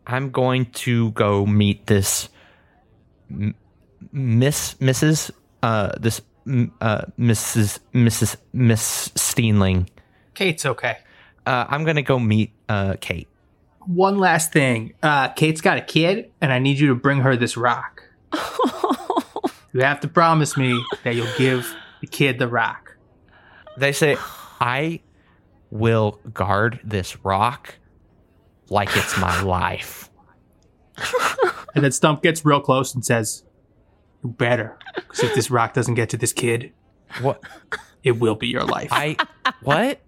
I'm going to go meet this m- Miss, Mrs., uh, this, m- uh, Mrs., Mrs., Miss Steenling. Kate's okay. Uh, I'm going to go meet, uh, Kate. One last thing. Uh, Kate's got a kid, and I need you to bring her this rock. (laughs) you have to promise me that you'll give the kid the rock. They say, I will guard this rock like it's my life. (laughs) And then Stuhmp gets real close and says, You better. Because if this rock doesn't get to this kid, What? it will be your life. I what?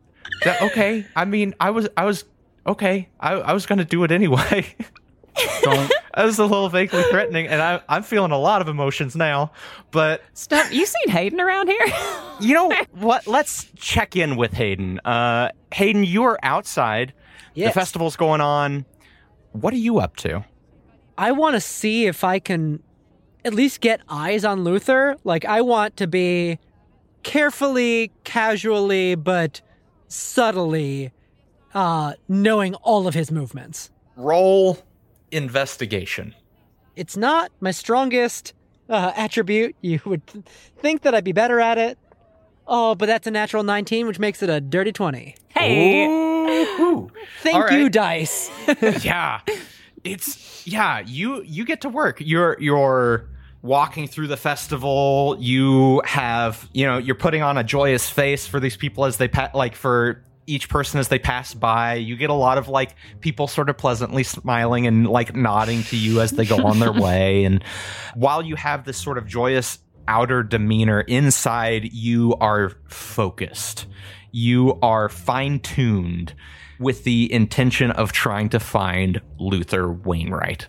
That- okay. I mean, I was I was okay. I I was gonna do it anyway. (laughs) Don't. (laughs) I was a little vaguely threatening, and I I'm feeling a lot of emotions now. But Steph, you seen Hayden around here? (laughs) you know what? Let's check in with Hayden. Uh, Hayden, you are outside. Yes. The festival's going on. What are you up to? I want to see if I can at least get eyes on Luther. Like, I want to be carefully, casually, but subtly uh, knowing all of his movements. Roll investigation. It's not my strongest uh, attribute. You would think that I'd be better at it. Oh, but that's a natural 19, which makes it a dirty 20. hey. Ooh. Thank All you, dice. (laughs) yeah it's yeah you you get to work you're you're walking through the festival you have you know you're putting on a joyous face for these people as they pa- like for each person as they pass by you get a lot of like people sort of pleasantly smiling and like nodding to you as they go on their (laughs) way and while you have this sort of joyous outer demeanor inside you are focused you are fine-tuned with the intention of trying to find Luther Wainwright.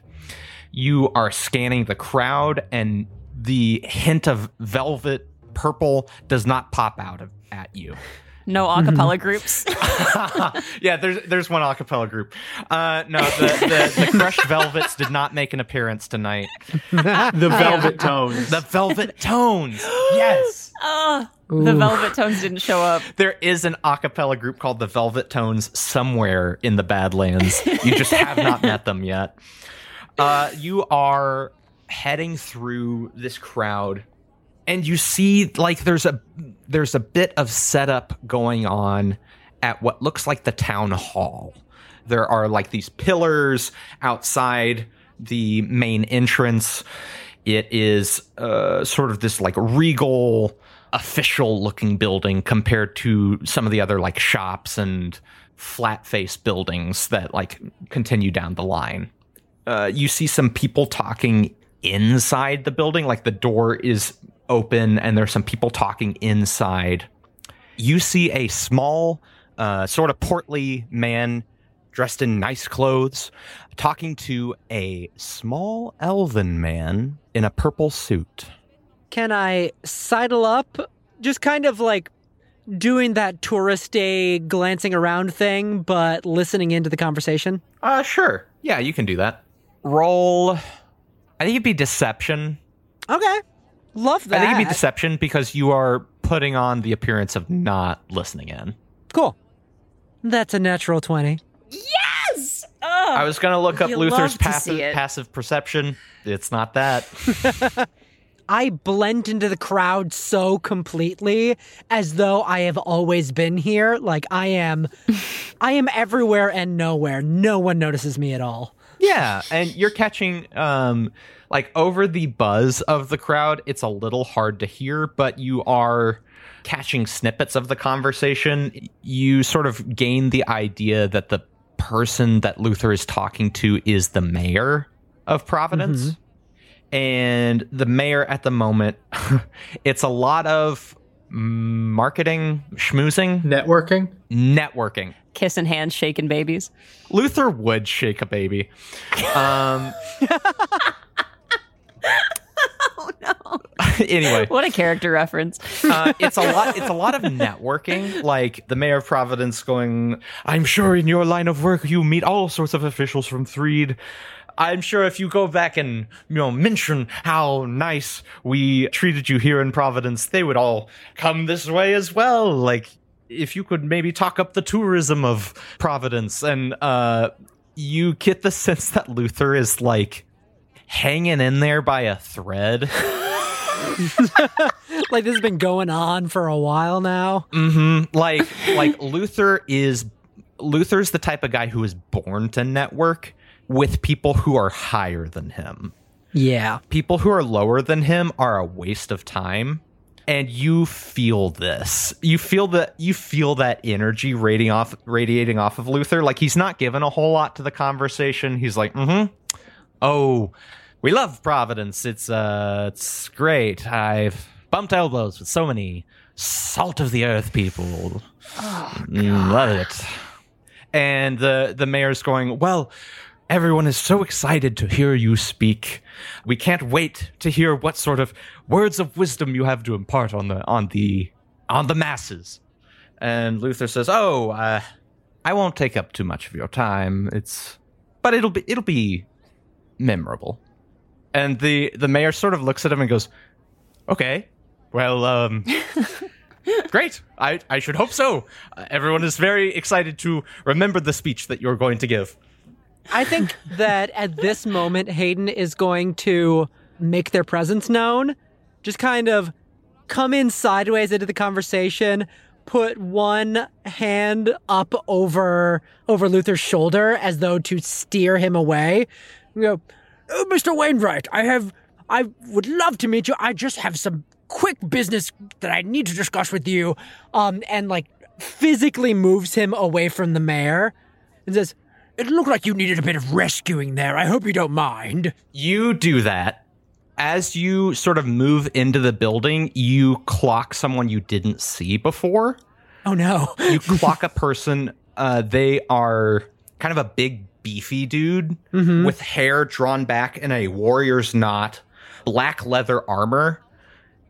You are scanning the crowd, and the hint of velvet purple does not pop out of, at you. No acapella groups. (laughs) yeah, there's there's one acapella group. Uh, no, the, the, the crushed velvets did not make an appearance tonight. the velvet tones. The velvet tones, yes. (gasps) Oh, the Velvet Tones didn't show up. There is an a cappella group called the Velvet Tones somewhere in the Badlands. You just have not met them yet. Uh, you are heading through this crowd, and you see like there's a there's a bit of setup going on at what looks like the town hall. There are like these pillars outside the main entrance. It is uh, sort of this like regal, official looking building compared to some of the other like shops and flat face buildings that like continue down the line. Uh, you see some people talking inside the building, like the door is open and there's some people talking inside. You see a small, uh, sort of portly man dressed in nice clothes talking to a small elven man in a purple suit. Can I sidle up? Just kind of like doing that tourist day glancing around thing, but listening into the conversation. Uh, sure. Yeah, you can do that. Roll. I think it'd be deception. Okay. Love that. I think it'd be deception because you are putting on the appearance of not listening in. cool. That's a natural 20. Yes. Oh, I was gonna look up you Luther's passive passive perception. It's not that. (laughs) I blend into the crowd so completely as though I have always been here. Like I am I am everywhere and nowhere. No one notices me at all. Yeah, and you're catching um like over the buzz of the crowd, it's a little hard to hear, but you are catching snippets of the conversation. You sort of gain the idea that the person that Luther is talking to is the mayor of Providence. And the mayor at the moment, (laughs) it's a lot of marketing, schmoozing, Networking. networking. Kissing hands, shaking babies. Luther would shake a baby. Um, (laughs) Oh no! (laughs) anyway, What a character reference. uh, it's a lot. It's a lot of (laughs) networking. Like the mayor of Providence going, "I'm sure in your line of work you meet all sorts of officials from Threed. I'm sure if you go back and you know mention how nice we treated you here in Providence, they would all come this way as well. Like if you could maybe talk up the tourism of Providence, and uh, you get the sense that Luther is like." Hanging in there by a thread. (laughs) Like this has been going on for a while now. hmm Like like Luther is Luther's the type of guy who is born to network with people who are higher than him. Yeah. People who are lower than him are a waste of time. And you feel this. You feel that you feel that energy radiating off radiating off of Luther. Like he's not given a whole lot to the conversation. He's like, mm-hmm. Oh, We love Providence. It's uh it's great. I've bumped elbows with so many salt of the earth people. Mm, love it. And the the mayor's going, "Well, everyone is so excited to hear you speak. We can't wait to hear what sort of words of wisdom you have to impart on the on the on the masses." And Luther says, "Oh, uh, I won't take up too much of your time. It's but it'll be it'll be memorable." And the the mayor sort of looks at him and goes, "Okay, well, um, (laughs) great. I I should hope so. Uh, everyone is very excited to remember the speech that you're going to give." I think that at this moment, Hayden is going to make their presence known. Just kind of come in sideways into the conversation, put one hand up over over Luther's shoulder as though to steer him away. You go, oh, Mr. Wainwright, I have I would love to meet you. I just have some quick business that I need to discuss with you. Um, and like physically moves him away from the mayor and says, It looked like you needed a bit of rescuing there. I hope you don't mind. You do that. As you sort of move into the building, you clock someone you didn't see before. Oh no. You (laughs) clock a person. Uh, they are kind of a big, beefy dude with hair drawn back in a warrior's knot, black leather armor.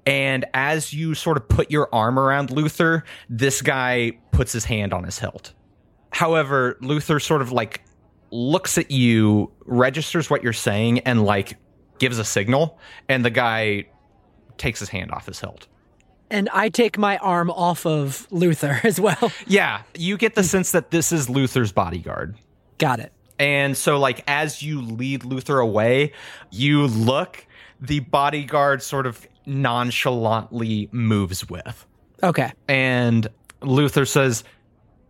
And as you sort of put your arm around Luther, this guy puts his hand on his hilt. However, Luther sort of like looks at you, registers what you're saying, and like gives a signal, and the guy takes his hand off his hilt. And I take my arm off of Luther (laughs) as well. Yeah, you get the sense that this is Luther's bodyguard. Got it. And so, like, as you lead Luther away, you look, the bodyguard sort of nonchalantly moves with. Okay. And Luther says,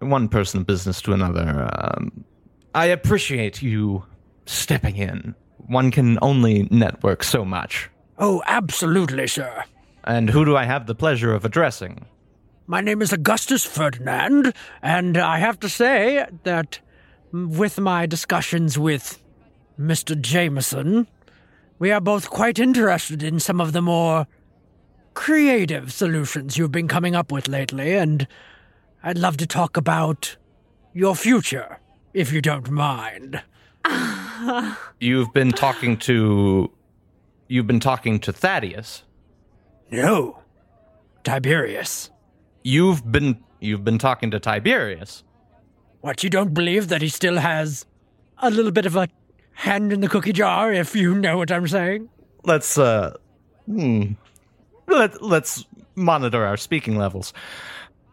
one person of business to another, um, I appreciate you stepping in. One can only network so much. Oh, absolutely, sir. And who do I have the pleasure of addressing? My name is Augustus Ferdinand, and I have to say that with my discussions with Mr. Jameson, we are both quite interested in some of the more creative solutions you've been coming up with lately, and I'd love to talk about your future, if you don't mind. (laughs) You've been talking to. You've been talking to Thaddeus. No, Tiberius. You've been. You've been talking to Tiberius. What, you don't believe that he still has a little bit of a hand in the cookie jar, if you know what I'm saying? Let's, uh. Hmm. Let, let's monitor our speaking levels.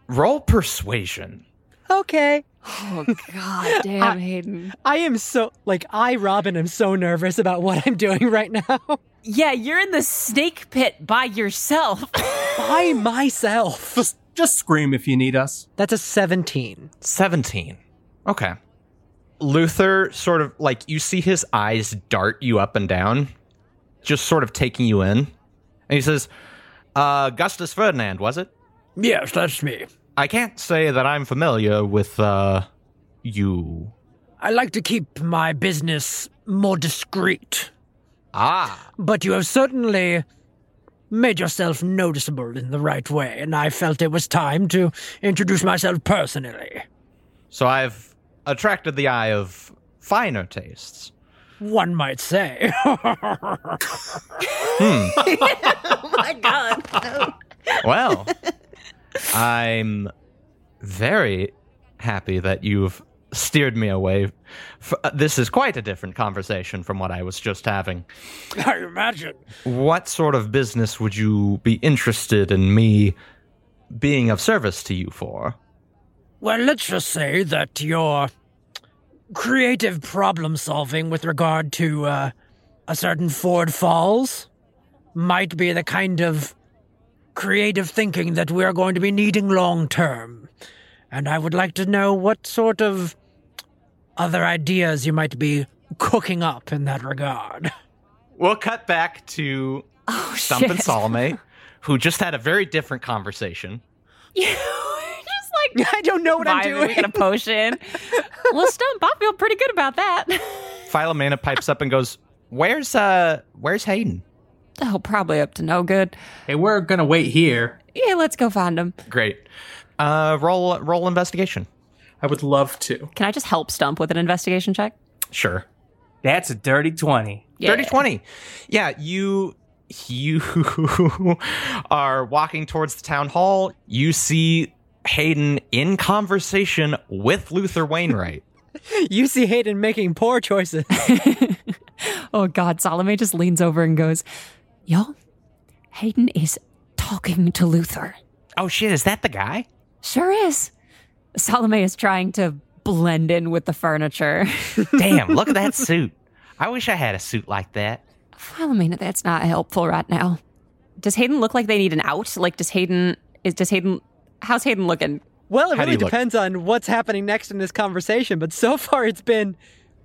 Roll persuasion. Okay. Oh god (laughs) damn, Hayden. I am so like I Robin am so nervous about what I'm doing right now Yeah, you're in the snake pit by yourself. (laughs) by myself. Just just scream if you need us. That's a 17. 17. Okay. Luther sort of like you see his eyes dart you up and down, just sort of taking you in. And he says, uh, Augustus Ferdinand, was it? Yes, that's me. I can't say that I'm familiar with, uh, you. I like to keep my business more discreet, Ah. but you have certainly made yourself noticeable in the right way, and I felt it was time to introduce myself personally. So I've attracted the eye of finer tastes. One might say. (laughs) hmm. (laughs) oh my god. Well, I'm very happy that you've steered me away. F- uh, this is quite a different conversation from what I was just having. I imagine. What sort of business would you be interested in me being of service to you for? Well, let's just say that your creative problem solving with regard to uh, a certain Fort Falls might be the kind of creative thinking that we're going to be needing long term. And I would like to know what sort of other ideas you might be cooking up in that regard. We'll cut back to Oh Stuhmp and. Salome, who just had a very different conversation. (laughs) You were just like (laughs) I don't know what I'm doing. with a potion. (laughs) well, Stuhmp, I feel pretty good about that. Philomena pipes up and goes, Where's uh where's Hayden? Oh, probably up to no good. Hey, we're gonna wait here. Yeah, let's go find him. Great. Uh roll roll investigation. I would love to. Can I just help Stuhmp with an investigation check? Sure. That's a dirty 20. Yeah. Dirty 20. Yeah, you you (laughs) are walking towards the town hall. You see Hayden in conversation with Luther Wainwright. (laughs) You see Hayden making poor choices. (laughs) Oh God, Salome just leans over and goes, Yo, Hayden is talking to Luther. oh shit, is that the guy? Sure is. Salome is trying to blend in with the furniture. (laughs) Damn, look at that (laughs) suit. I wish I had a suit like that. well, I mean, that's not helpful right now. Does Hayden look like they need an out? Like, does Hayden is does Hayden? How's Hayden looking? Well, it How really you look? depends on what's happening next in this conversation, but so far it's been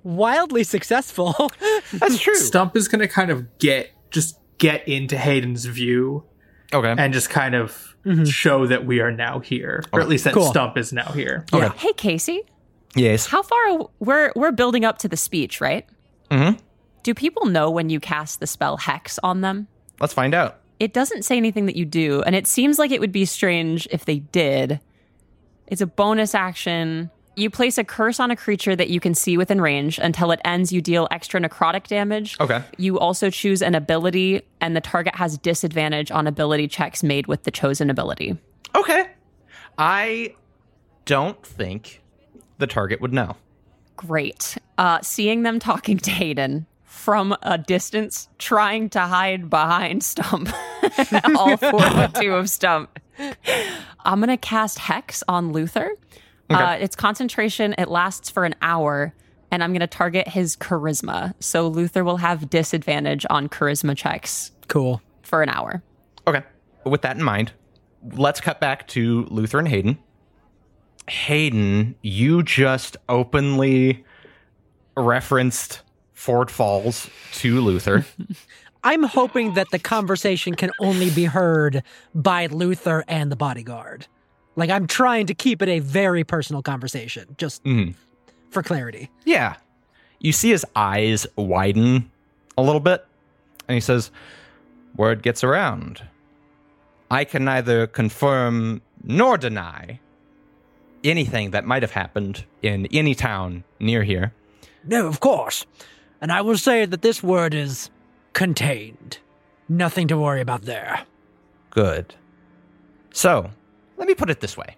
wildly successful. (laughs) That's true. Stuhmp is gonna kind of get just get into Hayden's view Okay. and just kind of show that we are now here, or at least that Cool. Stuhmp is now here. Okay. Hey, Casey, yes. how far we're we're building up to the speech, right? Mhm. Do people know when you cast the spell hex on them? Let's find out. It doesn't say anything that you do, and it seems like it would be strange if they did. It's a bonus action. You place a curse on a creature that you can see within range. Until it ends, you deal extra necrotic damage. Okay. You also choose an ability, and the target has disadvantage on ability checks made with the chosen ability. Okay. I don't think the target would know. Great. Uh, seeing them talking to Hayden from a distance, trying to hide behind Stuhmp, (laughs) all four foot two of Stuhmp. I'm gonna cast Hex on Luther. Uh, it's concentration. It lasts for an hour, and I'm gonna target his charisma. So Luther will have disadvantage on charisma checks cool. for an hour. Okay. With that in mind, let's cut back to Luther and Hayden. Hayden, you just openly referenced Fort Falls to Luther. (laughs) I'm hoping that the conversation can only be heard by Luther and the bodyguard. Like, I'm trying to keep it a very personal conversation, just Mhm. for clarity. Yeah. You see his eyes widen a little bit, and he says, Word gets around. I can neither confirm nor deny anything that might have happened in any town near here. No, of course. And I will say that this word is contained. Nothing to worry about there. Good. So, let me put it this way.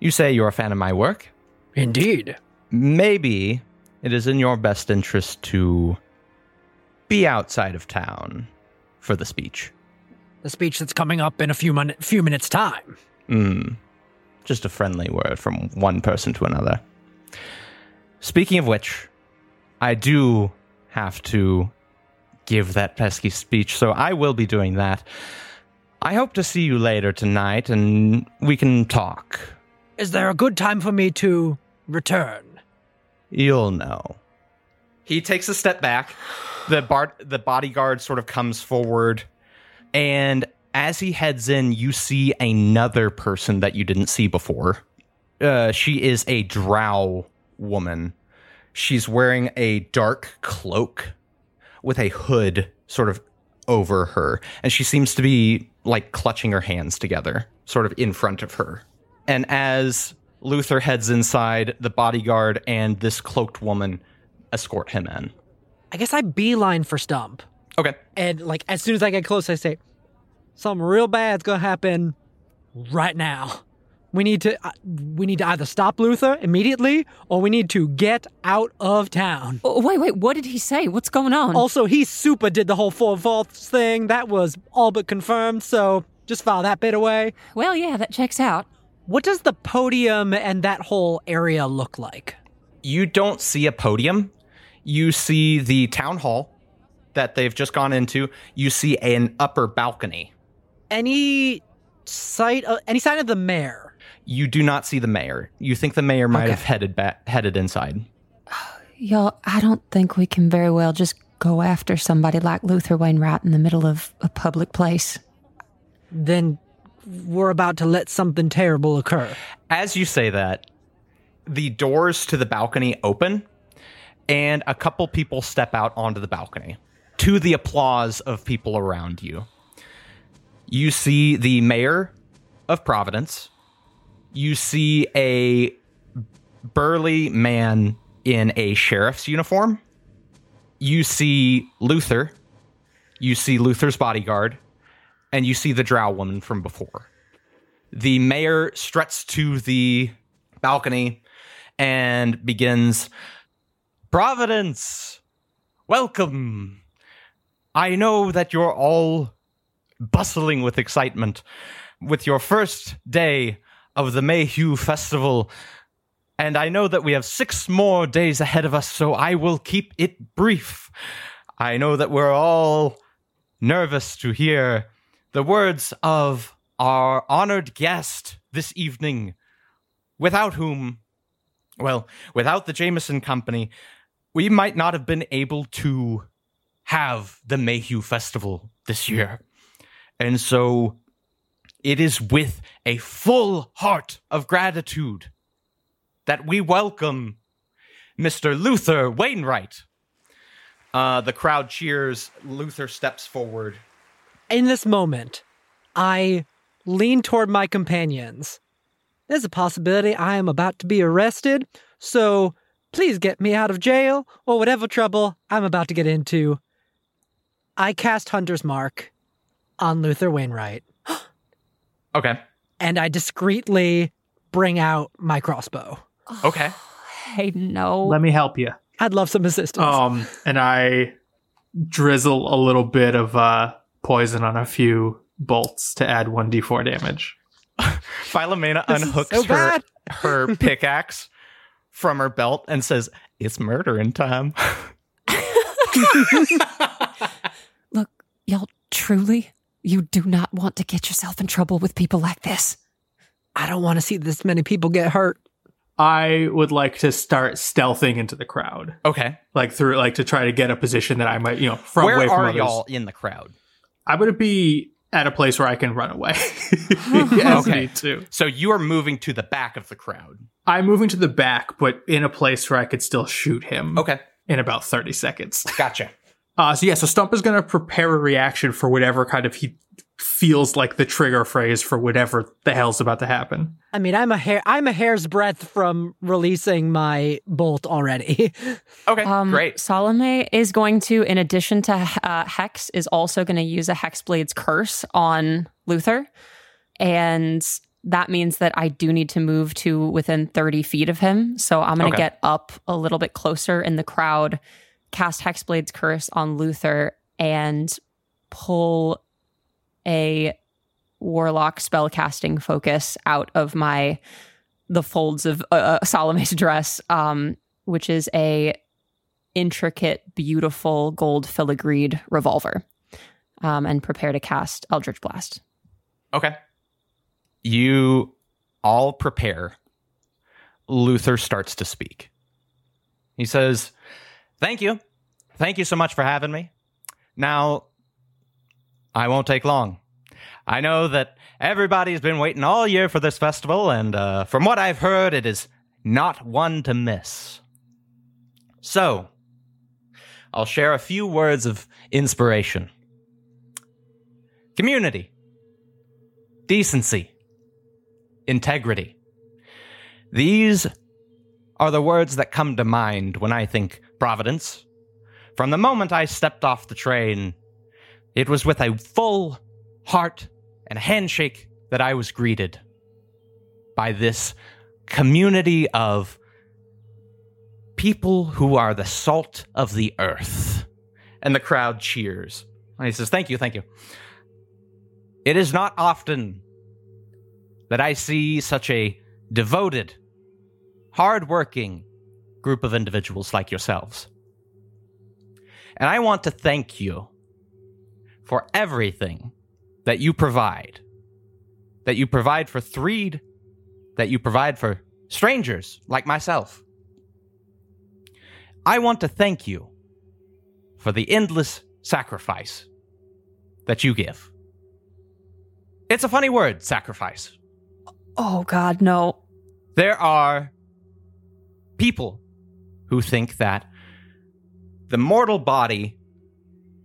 You say you're a fan of my work. Indeed. Maybe it is in your best interest to be outside of town for the speech. The speech that's coming up in a few, few minutes' time. Mm. Just a friendly word from one person to another. Speaking of which, I do have to give that pesky speech, so I will be doing that. I hope to see you later tonight and we can talk. Is there a good time for me to return? You'll know. He takes a step back. The bar- the bodyguard sort of comes forward, and as he heads in, you see another person that you didn't see before. Uh, she is a drow woman. She's wearing a dark cloak with a hood sort of over her, and she seems to be like clutching her hands together, sort of in front of her. And as Luther heads inside, the bodyguard and this cloaked woman escort him in. I guess I beeline for Stuhmp. Okay. And, like, as soon as I get close, I say, something real bad's gonna happen right now. We need to, uh, we need to either stop Luther immediately, or we need to get out of town. Oh, wait, wait, what did he say? What's going on? Also, he super did the whole Fort Falls thing. That was all but confirmed, so just file that bit away. well, yeah, that checks out. What does the podium and that whole area look like? You don't see a podium. You see the town hall that they've just gone into. You see an upper balcony. Any sight, of, any sign of the mayor? You do not see the mayor. You think the mayor might Okay. have headed back, headed inside. Y'all, I don't think we can very well just go after somebody like Luther Wainwright in the middle of a public place. Then we're about to let something terrible occur. As you say that, the doors to the balcony open, and a couple people step out onto the balcony to the applause of people around you. You see the mayor of Providence. You see a burly man in a sheriff's uniform. You see Luther. You see Luther's bodyguard. And you see the drow woman from before. The mayor struts to the balcony and begins Providence, welcome. I know that you're all bustling with excitement with your first day of the Mayhew Festival, and I know that we have six more days ahead of us, so I will keep it brief. I know that we're all nervous to hear the words of our honored guest this evening, without whom, well, without the Jameson Company, we might not have been able to have the Mayhew Festival this year. And so it is with a full heart of gratitude that we welcome Mr. Luther Wainwright. Uh, the crowd cheers. Luther steps forward. In this moment, I lean toward my companions. There's a possibility I am about to be arrested, so please get me out of jail or whatever trouble I'm about to get into. I cast Hunter's Mark on Luther Wainwright, Okay. and I discreetly bring out my crossbow. Okay. (sighs) Hey, no. Let me help you. I'd love some assistance. Um, and I drizzle a little bit of uh poison on a few bolts to add one d4 damage. (laughs) Philomena This unhooks so her, her (laughs) pickaxe from her belt and says, It's murdering time. (laughs) Look, y'all, truly, you do not want to get yourself in trouble with people like this. I don't want to see this many people get hurt. I would like to start stealthing into the crowd, Okay. like through like to try to get a position that I might, you know, from Where away from are others. y'all in the crowd? I'm gonna be at a place where I can run away. (laughs) (laughs) As Okay. need to. So you are moving to the back of the crowd. I'm moving to the back, but in a place where I could still shoot him. Okay. In about 30 seconds. Gotcha. Uh, so yeah, so Stuhmp is going to prepare a reaction for whatever kind of he feels like the trigger phrase for whatever the hell's about to happen. I mean, I'm a hair I'm a hair's breadth from releasing my bolt already. (laughs) Okay. Um, Great. Salome is going to, in addition to uh, Hex, is also going to use a Hexblade's curse on Luther. And that means that I do need to move to within 30 feet of him. So I'm going to Okay. get up a little bit closer in the crowd, cast Hexblade's curse on Luther, and pull a warlock spell casting focus out of my the folds of uh, Salome's dress, um, which is a intricate, beautiful gold filigreed revolver, um, and prepare to cast Eldritch Blast. Okay. You all prepare. Luther starts to speak. He says, Thank you. Thank you so much for having me. Now, I won't take long. I know that everybody's been waiting all year for this festival, and uh, from what I've heard, it is not one to miss. So, I'll share a few words of inspiration. Community, decency, integrity. These are the words that come to mind when I think Providence. From the moment I stepped off the train, it was with a full heart and handshake that I was greeted by this community of people who are the salt of the earth. And the crowd cheers. And he says, Thank you, thank you. It is not often that I see such a devoted, hardworking group of individuals like yourselves. And I want to thank you for everything that you provide. That you provide for Threed, that you provide for strangers like myself. I want to thank you for the endless sacrifice that you give. It's a funny word, sacrifice. Oh, God, no. There are people who think that the mortal body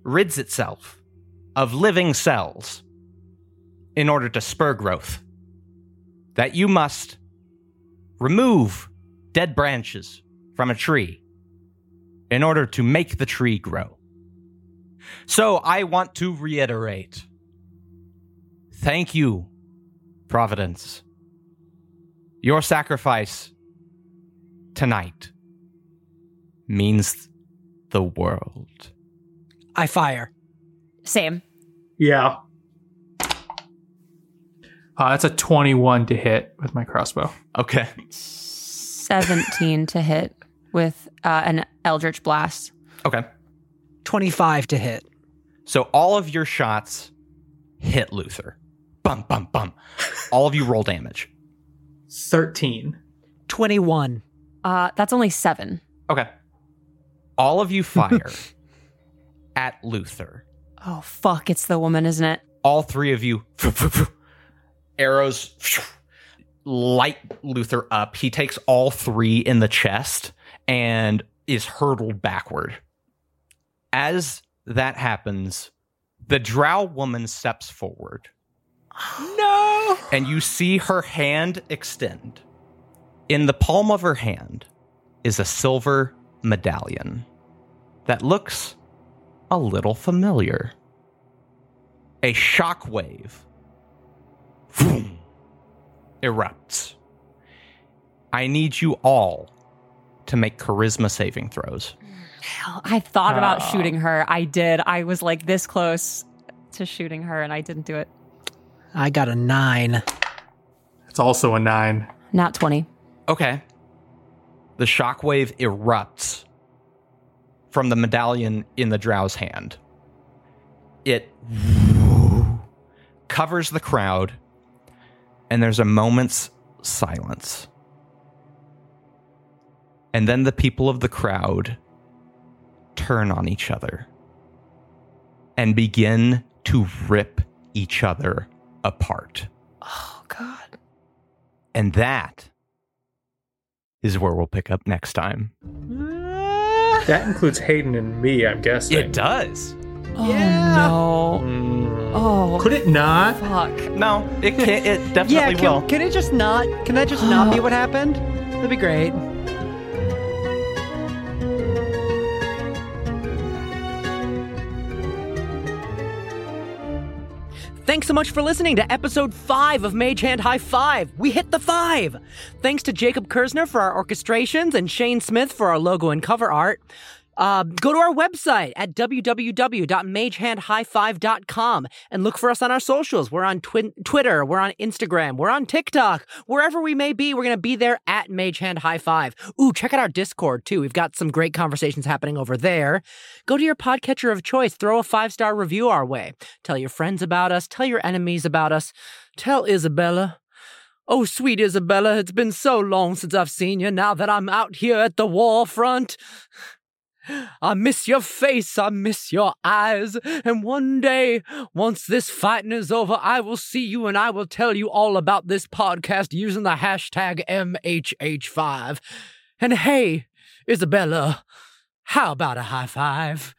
rids itself of living cells in order to spur growth. That you must remove dead branches from a tree in order to make the tree grow. So I want to reiterate thank you, Providence. Your sacrifice tonight means the world. I fire. Same. Yeah. Uh, that's a 21 to hit with my crossbow. Okay. 17 to hit with uh, an Eldritch Blast. Okay. 25 to hit. So all of your shots hit Luther. Bum, bum, bum. all of you roll damage. 13. 21. Uh, that's only seven. Okay. All of you (laughs) fire at Luther. Oh, fuck. It's the woman, isn't it? All three of you, arrows light Luther up. He takes all three in the chest and is hurtled backward. As that happens, the drow woman steps forward. No! and you see her hand extend. In the palm of her hand is a silver medallion that looks a little familiar. A shockwave vroom, erupts. I need you all to make charisma saving throws. Hell, I thought about Oh. shooting her. I did. I was like this close to shooting her, and I didn't do it. I got a 9. It's also a 9. Not 20. Okay. The shockwave erupts from the medallion in the drow's hand. It covers the crowd, and there's a moment's silence. And then the people of the crowd turn on each other and begin to rip each other apart. Oh, God. And that is where we'll pick up next time. Mm. That includes Hayden and me, I'm guessing. It does. Oh, Yeah. no. Mm. Oh, Could it not? fuck. No, it can't. It Yeah, definitely will. can, can it just not? Can that just not be what happened? That'd be great. Thanks so much for listening to episode 5 of Mage Hand High Five. We hit the 5! Thanks to Jacob Kerzner for our orchestrations and Shane Smith for our logo and cover art. Uh, go to our website at www.magehandhighfive.com and look for us on our socials. We're on Twin Twitter, we're on Instagram, we're on TikTok. Wherever we may be, we're going to be there at Magehand High Five. Ooh, check out our Discord too. We've got some great conversations happening over there. Go to your podcatcher of choice, throw a five star review our way. Tell your friends about us, tell your enemies about us. Tell Isabella. Oh, sweet Isabella, it's been so long since I've seen you now that I'm out here at the war front. I miss your face, I miss your eyes, and one day, once this fighting is over, I will see you and I will tell you all about this podcast using the hashtag MHH5. And hey, Isabella, how about a high five?